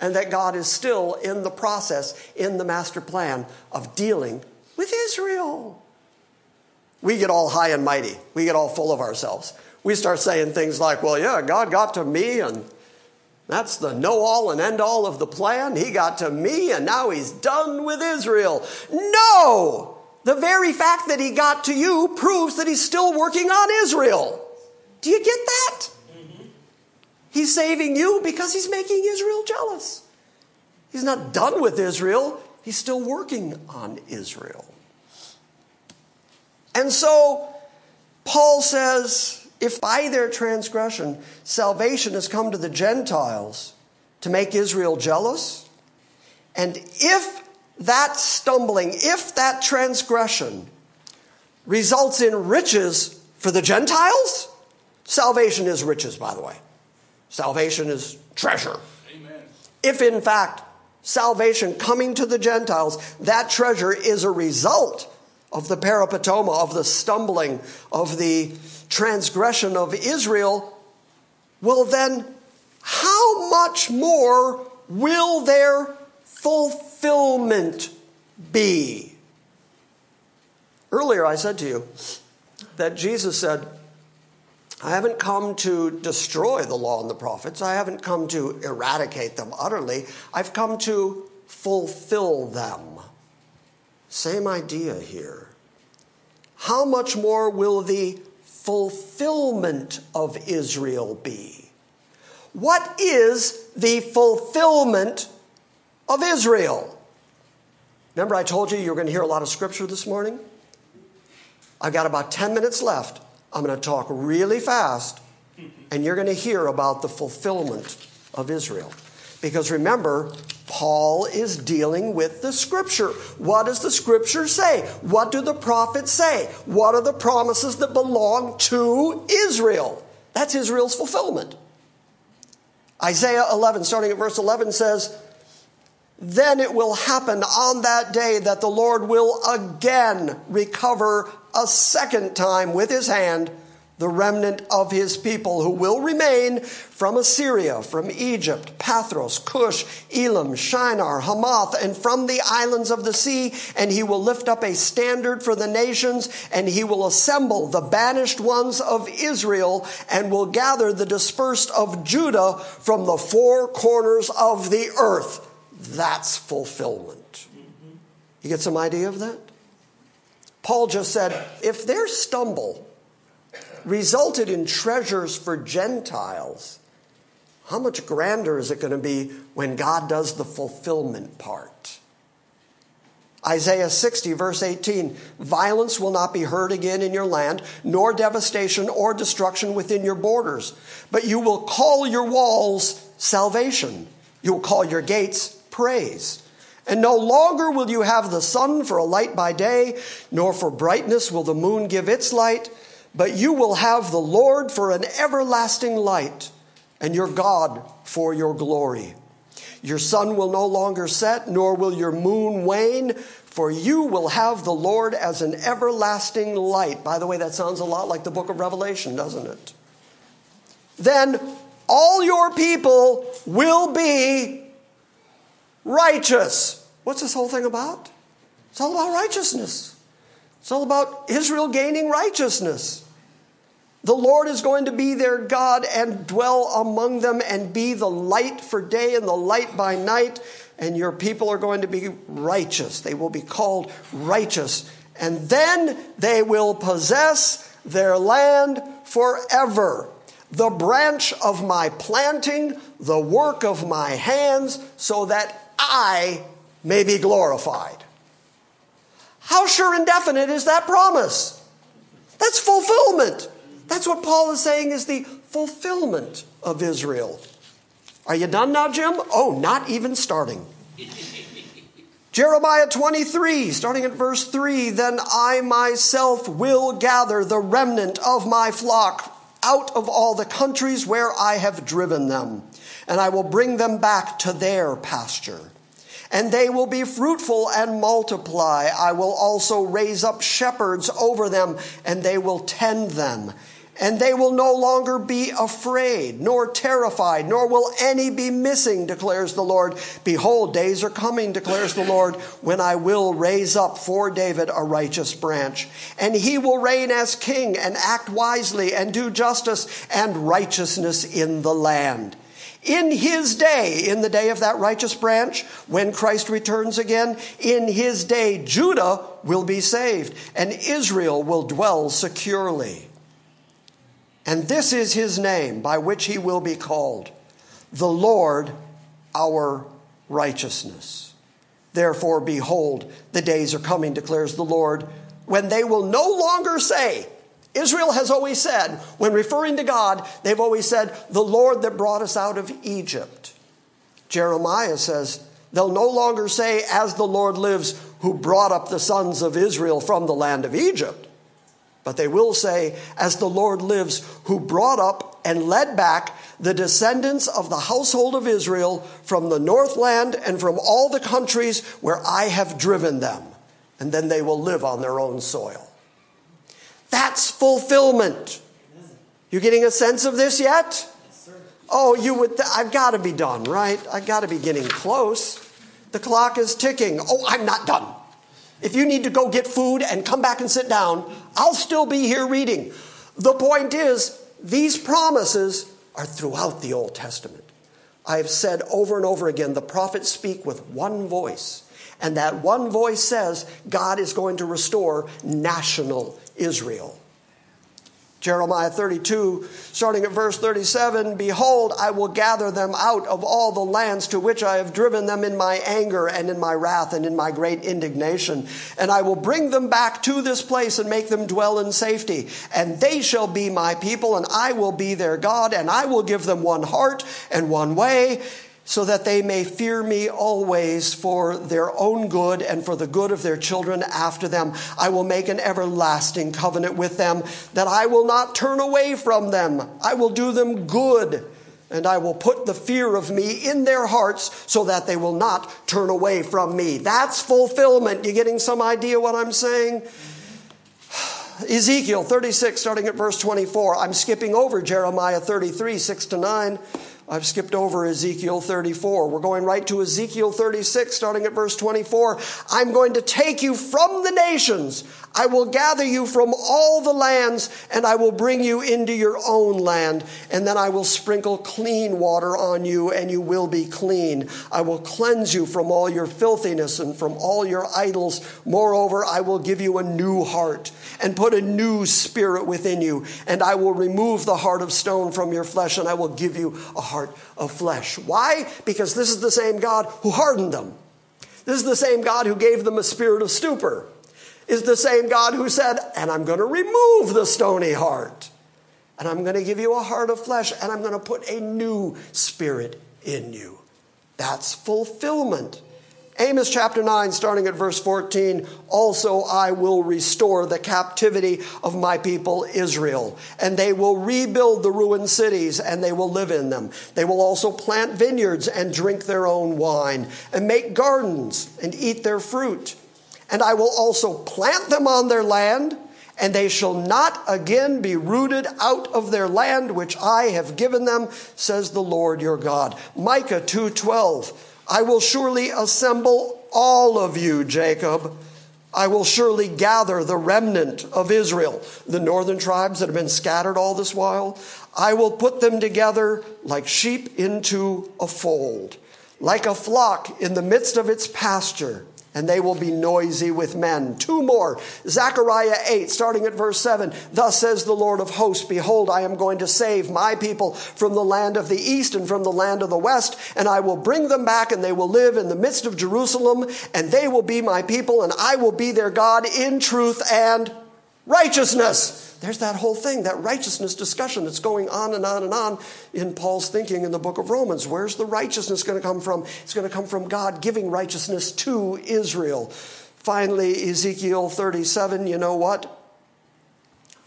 and that God is still in the process, in the master plan of dealing with Israel. We get all high and mighty, we get all full of ourselves we start saying things like, well, yeah, God got to me and that's the know all and end all of the plan. He got to me and now he's done with Israel. No! The very fact that he got to you proves that he's still working on Israel. Do you get that? Mm-hmm. He's saving you because he's making Israel jealous. He's not done with Israel, he's still working on Israel. And so, Paul says, if by their transgression salvation has come to the Gentiles to make Israel jealous, and if that stumbling, if that transgression results in riches for the Gentiles, salvation is riches, by the way. Salvation is treasure. Amen. If in fact salvation coming to the Gentiles, that treasure is a result of the paraptoma, of the stumbling, of the transgression of Israel, well, then, how much more will their fulfillment be? Earlier, I said to you that Jesus said, I haven't come to destroy the law and the prophets. I haven't come to eradicate them utterly. I've come to fulfill them. Same idea here. How much more will the fulfillment of Israel be? What is the fulfillment of Israel? Remember, I told you you were going to hear a lot of scripture this morning? I've got about 10 minutes left. I'm going to talk really fast, and you're going to hear about the fulfillment of Israel. Because remember, Paul is dealing with the scripture. What does the scripture say? What do the prophets say? What are the promises that belong to Israel? That's Israel's fulfillment. Isaiah 11, starting at verse 11, says, Then it will happen on that day that the Lord will again recover a second time with his hand the remnant of his people who will remain from Assyria, from Egypt, Pathros, Cush, Elam, Shinar, Hamath, and from the islands of the sea. And he will lift up a standard for the nations, and he will assemble the banished ones of Israel, and will gather the dispersed of Judah from the four corners of the earth. That's fulfillment. You get some idea of that? Paul just said, if their stumble resulted in treasures for Gentiles, how much grander is it going to be when God does the fulfillment part? Isaiah 60, verse 18 Violence will not be heard again in your land, nor devastation or destruction within your borders. But you will call your walls salvation, you will call your gates praise. And no longer will you have the sun for a light by day, nor for brightness will the moon give its light but you will have the Lord for an everlasting light and your God for your glory. Your sun will no longer set, nor will your moon wane, for you will have the Lord as an everlasting light. By the way, that sounds a lot like the book of Revelation, doesn't it? Then all your people will be righteous. What's this whole thing about? It's all about righteousness. It's all about Israel gaining righteousness. The Lord is going to be their God and dwell among them and be the light for day and the light by night. And your people are going to be righteous. They will be called righteous. And then they will possess their land forever. The branch of my planting, the work of my hands, so that I may be glorified. How sure and definite is that promise? That's fulfillment. That's what Paul is saying is the fulfillment of Israel. Are you done now, Jim? Oh, not even starting. <laughs> Jeremiah 23, starting at verse 3 Then I myself will gather the remnant of my flock out of all the countries where I have driven them, and I will bring them back to their pasture and they will be fruitful and multiply. I will also raise up shepherds over them, and they will tend them. And they will no longer be afraid, nor terrified, nor will any be missing, declares the Lord. Behold, days are coming, declares the Lord, when I will raise up for David a righteous branch. And he will reign as king and act wisely and do justice and righteousness in the land. In his day, in the day of that righteous branch, when Christ returns again, in his day, Judah will be saved and Israel will dwell securely. And this is his name by which he will be called the Lord our righteousness. Therefore, behold, the days are coming, declares the Lord, when they will no longer say, Israel has always said, when referring to God, they've always said, the Lord that brought us out of Egypt. Jeremiah says, they'll no longer say, as the Lord lives, who brought up the sons of Israel from the land of Egypt. But they will say, as the Lord lives, who brought up and led back the descendants of the household of Israel from the northland and from all the countries where I have driven them. And then they will live on their own soil. That's fulfillment. You getting a sense of this yet? Oh, you would, th- I've got to be done, right? I've got to be getting close. The clock is ticking. Oh, I'm not done. If you need to go get food and come back and sit down, I'll still be here reading. The point is, these promises are throughout the Old Testament. I have said over and over again the prophets speak with one voice, and that one voice says God is going to restore national Israel. Jeremiah 32, starting at verse 37 Behold, I will gather them out of all the lands to which I have driven them in my anger and in my wrath and in my great indignation. And I will bring them back to this place and make them dwell in safety. And they shall be my people, and I will be their God, and I will give them one heart and one way so that they may fear me always for their own good and for the good of their children after them. I will make an everlasting covenant with them that I will not turn away from them. I will do them good and I will put the fear of me in their hearts so that they will not turn away from me. That's fulfillment. You getting some idea what I'm saying? <sighs> Ezekiel 36, starting at verse 24. I'm skipping over Jeremiah 33, 6 to 9. I've skipped over Ezekiel 34. We're going right to Ezekiel 36, starting at verse 24. I'm going to take you from the nations. I will gather you from all the lands, and I will bring you into your own land. And then I will sprinkle clean water on you, and you will be clean. I will cleanse you from all your filthiness and from all your idols. Moreover, I will give you a new heart and put a new spirit within you. And I will remove the heart of stone from your flesh, and I will give you a heart of flesh. Why? Because this is the same God who hardened them. This is the same God who gave them a spirit of stupor. Is the same God who said, and I'm going to remove the stony heart. And I'm going to give you a heart of flesh, and I'm going to put a new spirit in you. That's fulfillment. Amos chapter 9, starting at verse 14, also I will restore the captivity of my people Israel, and they will rebuild the ruined cities, and they will live in them. They will also plant vineyards and drink their own wine, and make gardens and eat their fruit. And I will also plant them on their land, and they shall not again be rooted out of their land which I have given them, says the Lord your God. Micah 2:12 I will surely assemble all of you, Jacob. I will surely gather the remnant of Israel, the northern tribes that have been scattered all this while. I will put them together like sheep into a fold, like a flock in the midst of its pasture and they will be noisy with men. Two more. Zechariah 8, starting at verse 7. Thus says the Lord of hosts, Behold, I am going to save my people from the land of the east and from the land of the west, and I will bring them back, and they will live in the midst of Jerusalem, and they will be my people, and I will be their God in truth and righteousness there's that whole thing, that righteousness discussion that's going on and on and on in Paul's thinking in the book of Romans. Where's the righteousness going to come from? It's going to come from God giving righteousness to Israel. Finally, Ezekiel 37, you know what?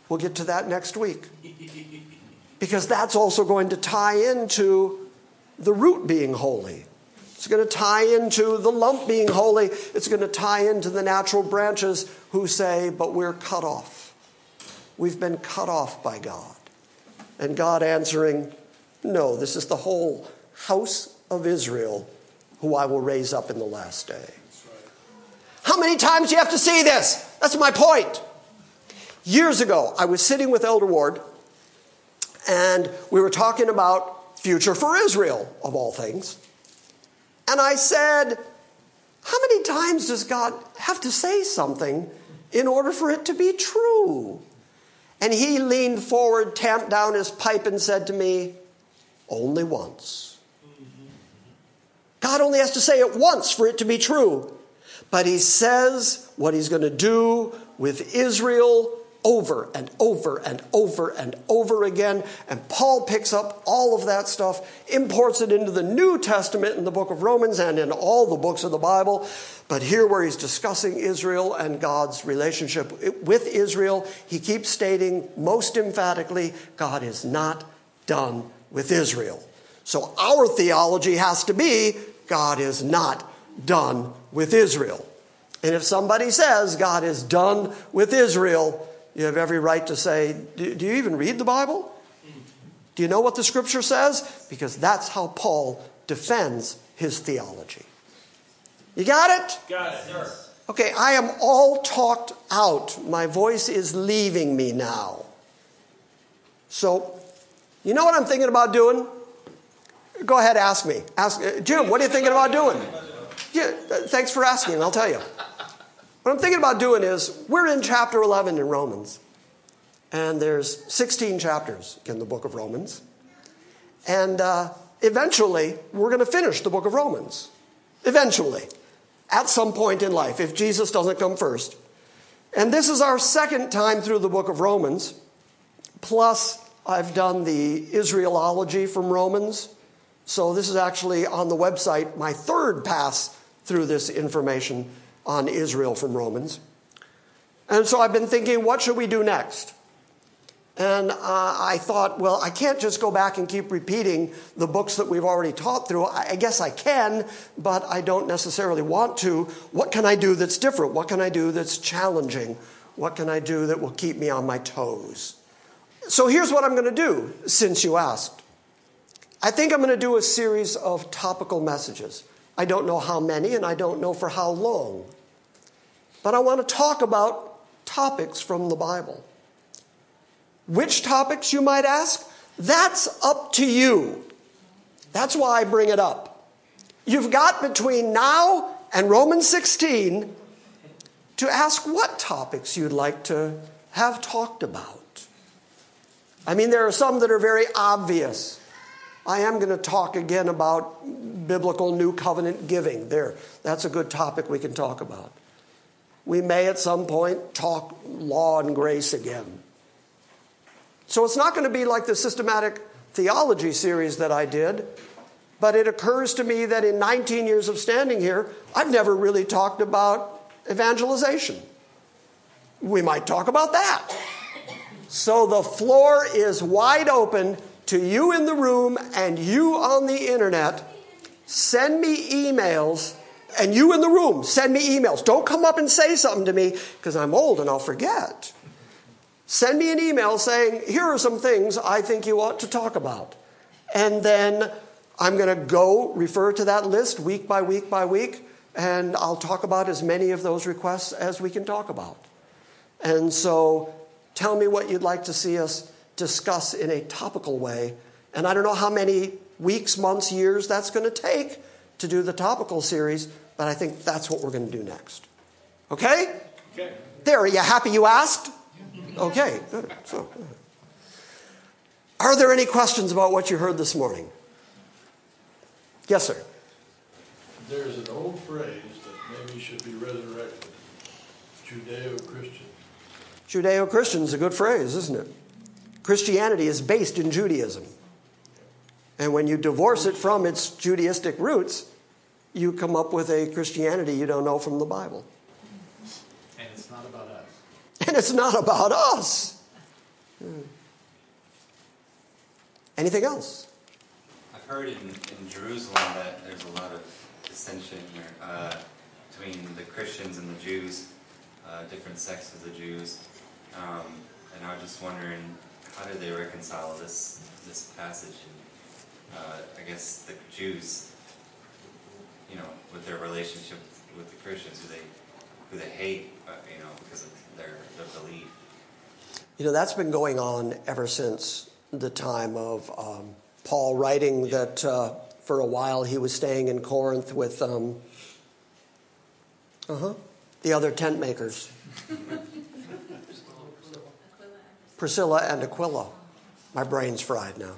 We'll get to that next week. <laughs> Because that's also going to tie into the root being holy. It's going to tie into the lump being holy. It's going to tie into the natural branches who say, but we're cut off. We've been cut off by God. And God answering, No, this is the whole house of Israel who I will raise up in the last day. How many times do you have to see this? That's my point. Years ago, I was sitting with Elder Ward, and we were talking about future for Israel, of all things. And I said, How many times does God have to say something in order for it to be true? And he leaned forward, tamped down his pipe, and said to me, Only once. God only has to say it once for it to be true. But he says what he's going to do with Israel over and over and over and over again. And Paul picks up all of that stuff, imports it into the New Testament in the book of Romans and in all the books of the Bible. But here, where he's discussing Israel and God's relationship with Israel, he keeps stating most emphatically God is not done with Israel. So our theology has to be God is not done with Israel. And if somebody says God is done with Israel, you have every right to say, do, do you even read the Bible? Do you know what the scripture says? Because that's how Paul defends his theology. You got it? Got it, sir. Okay, I am all talked out. My voice is leaving me now. So, you know what I'm thinking about doing? Go ahead, ask me. Ask uh, Jim. What are you thinking about doing? Yeah, uh, thanks for asking. I'll tell you. What I'm thinking about doing is we're in chapter 11 in Romans, and there's 16 chapters in the book of Romans. And uh, eventually, we're going to finish the book of Romans. Eventually, at some point in life, if Jesus doesn't come first. And this is our second time through the book of Romans. Plus, I've done the Israelology from Romans. So, this is actually on the website, my third pass through this information on Israel from Romans. And so I've been thinking, what should we do next? And uh, I thought, well, I can't just go back and keep repeating the books that we've already taught through. I, guess I can, but I don't necessarily want to. What can I do that's different? What can I do that's challenging? What can I do that will keep me on my toes? So here's what I'm going to do, since you asked. I think I'm going to do a series of topical messages. I don't know how many and I don't know for how long. But I want to talk about topics from the Bible. Which topics, you might ask? That's up to you. That's why I bring it up. You've got between now and Romans 16 to ask what topics you'd like to have talked about. I mean, there are some that are very obvious. I am going to talk again about biblical new covenant giving. There, that's a good topic we can talk about. We may at some point talk law and grace again. So it's not going to be like the systematic theology series that I did, but it occurs to me that in 19 years of standing here, I've never really talked about evangelization. We might talk about that. So the floor is wide open to you in the room and you on the internet. Send me emails, and you in the room, send me emails. Don't come up and say something to me because I'm old and I'll forget. Send me an email saying, here are some things I think you ought to talk about. And then I'm going to go refer to that list week by week by week, and I'll talk about as many of those requests as we can talk about. And so tell me what you'd like to see us discuss in a topical way. And I don't know how many weeks, months, years that's going to take to do the topical series, but I think that's what we're going to do next. Okay? Okay. There, are you happy you asked? Okay, good. So, are there any questions about what you heard this morning? Yes, sir. There's an old phrase that maybe should be resurrected Judeo Christian. Judeo Christian is a good phrase, isn't it? Christianity is based in Judaism. And when you divorce it from its Judaistic roots, you come up with a Christianity you don't know from the Bible. And it's not about us. And it's not about us. Anything else? I've heard in, in Jerusalem that there's a lot of dissension here uh, between the Christians and the Jews, uh, different sects of the Jews. Um, and I was just wondering, how do they reconcile this this passage? And, uh, I guess the Jews, you know, with their relationship with the Christians, who they who they hate, uh, you know, because of their, their belief. You know, that's been going on ever since the time of um, Paul writing that uh, for a while he was staying in Corinth with um, uh-huh, the other tent makers. <laughs> Priscilla and Aquila. My brain's fried now.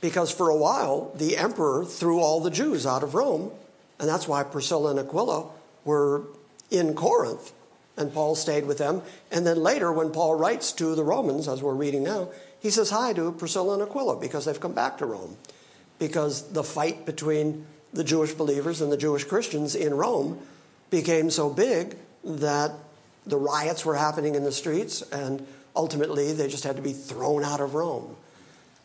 Because for a while, the emperor threw all the Jews out of Rome, and that's why Priscilla and Aquila were in Corinth and Paul stayed with them. And then later, when Paul writes to the Romans, as we're reading now, he says hi to Priscilla and Aquila because they've come back to Rome. Because the fight between the Jewish believers and the Jewish Christians in Rome became so big that the riots were happening in the streets, and ultimately they just had to be thrown out of Rome.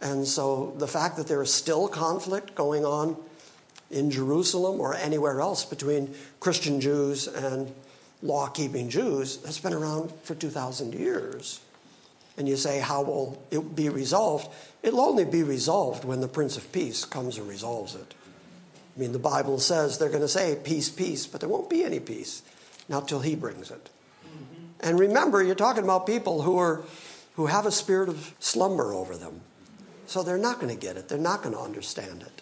And so the fact that there is still conflict going on in Jerusalem or anywhere else between Christian Jews and law keeping Jews that's been around for 2,000 years. And you say, how will it be resolved? It'll only be resolved when the Prince of Peace comes and resolves it. I mean, the Bible says they're going to say peace, peace, but there won't be any peace, not till He brings it. Mm-hmm. And remember, you're talking about people who are who have a spirit of slumber over them. So they're not going to get it. They're not going to understand it.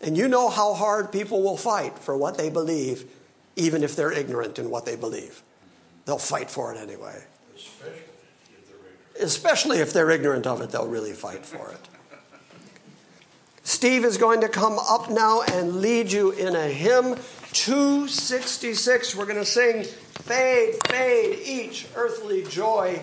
And you know how hard people will fight for what they believe even if they're ignorant in what they believe. They'll fight for it anyway. Especially if they're ignorant of it, they'll really fight for it. Steve is going to come up now and lead you in a hymn 266. We're going to sing Fade, Fade, Each Earthly Joy.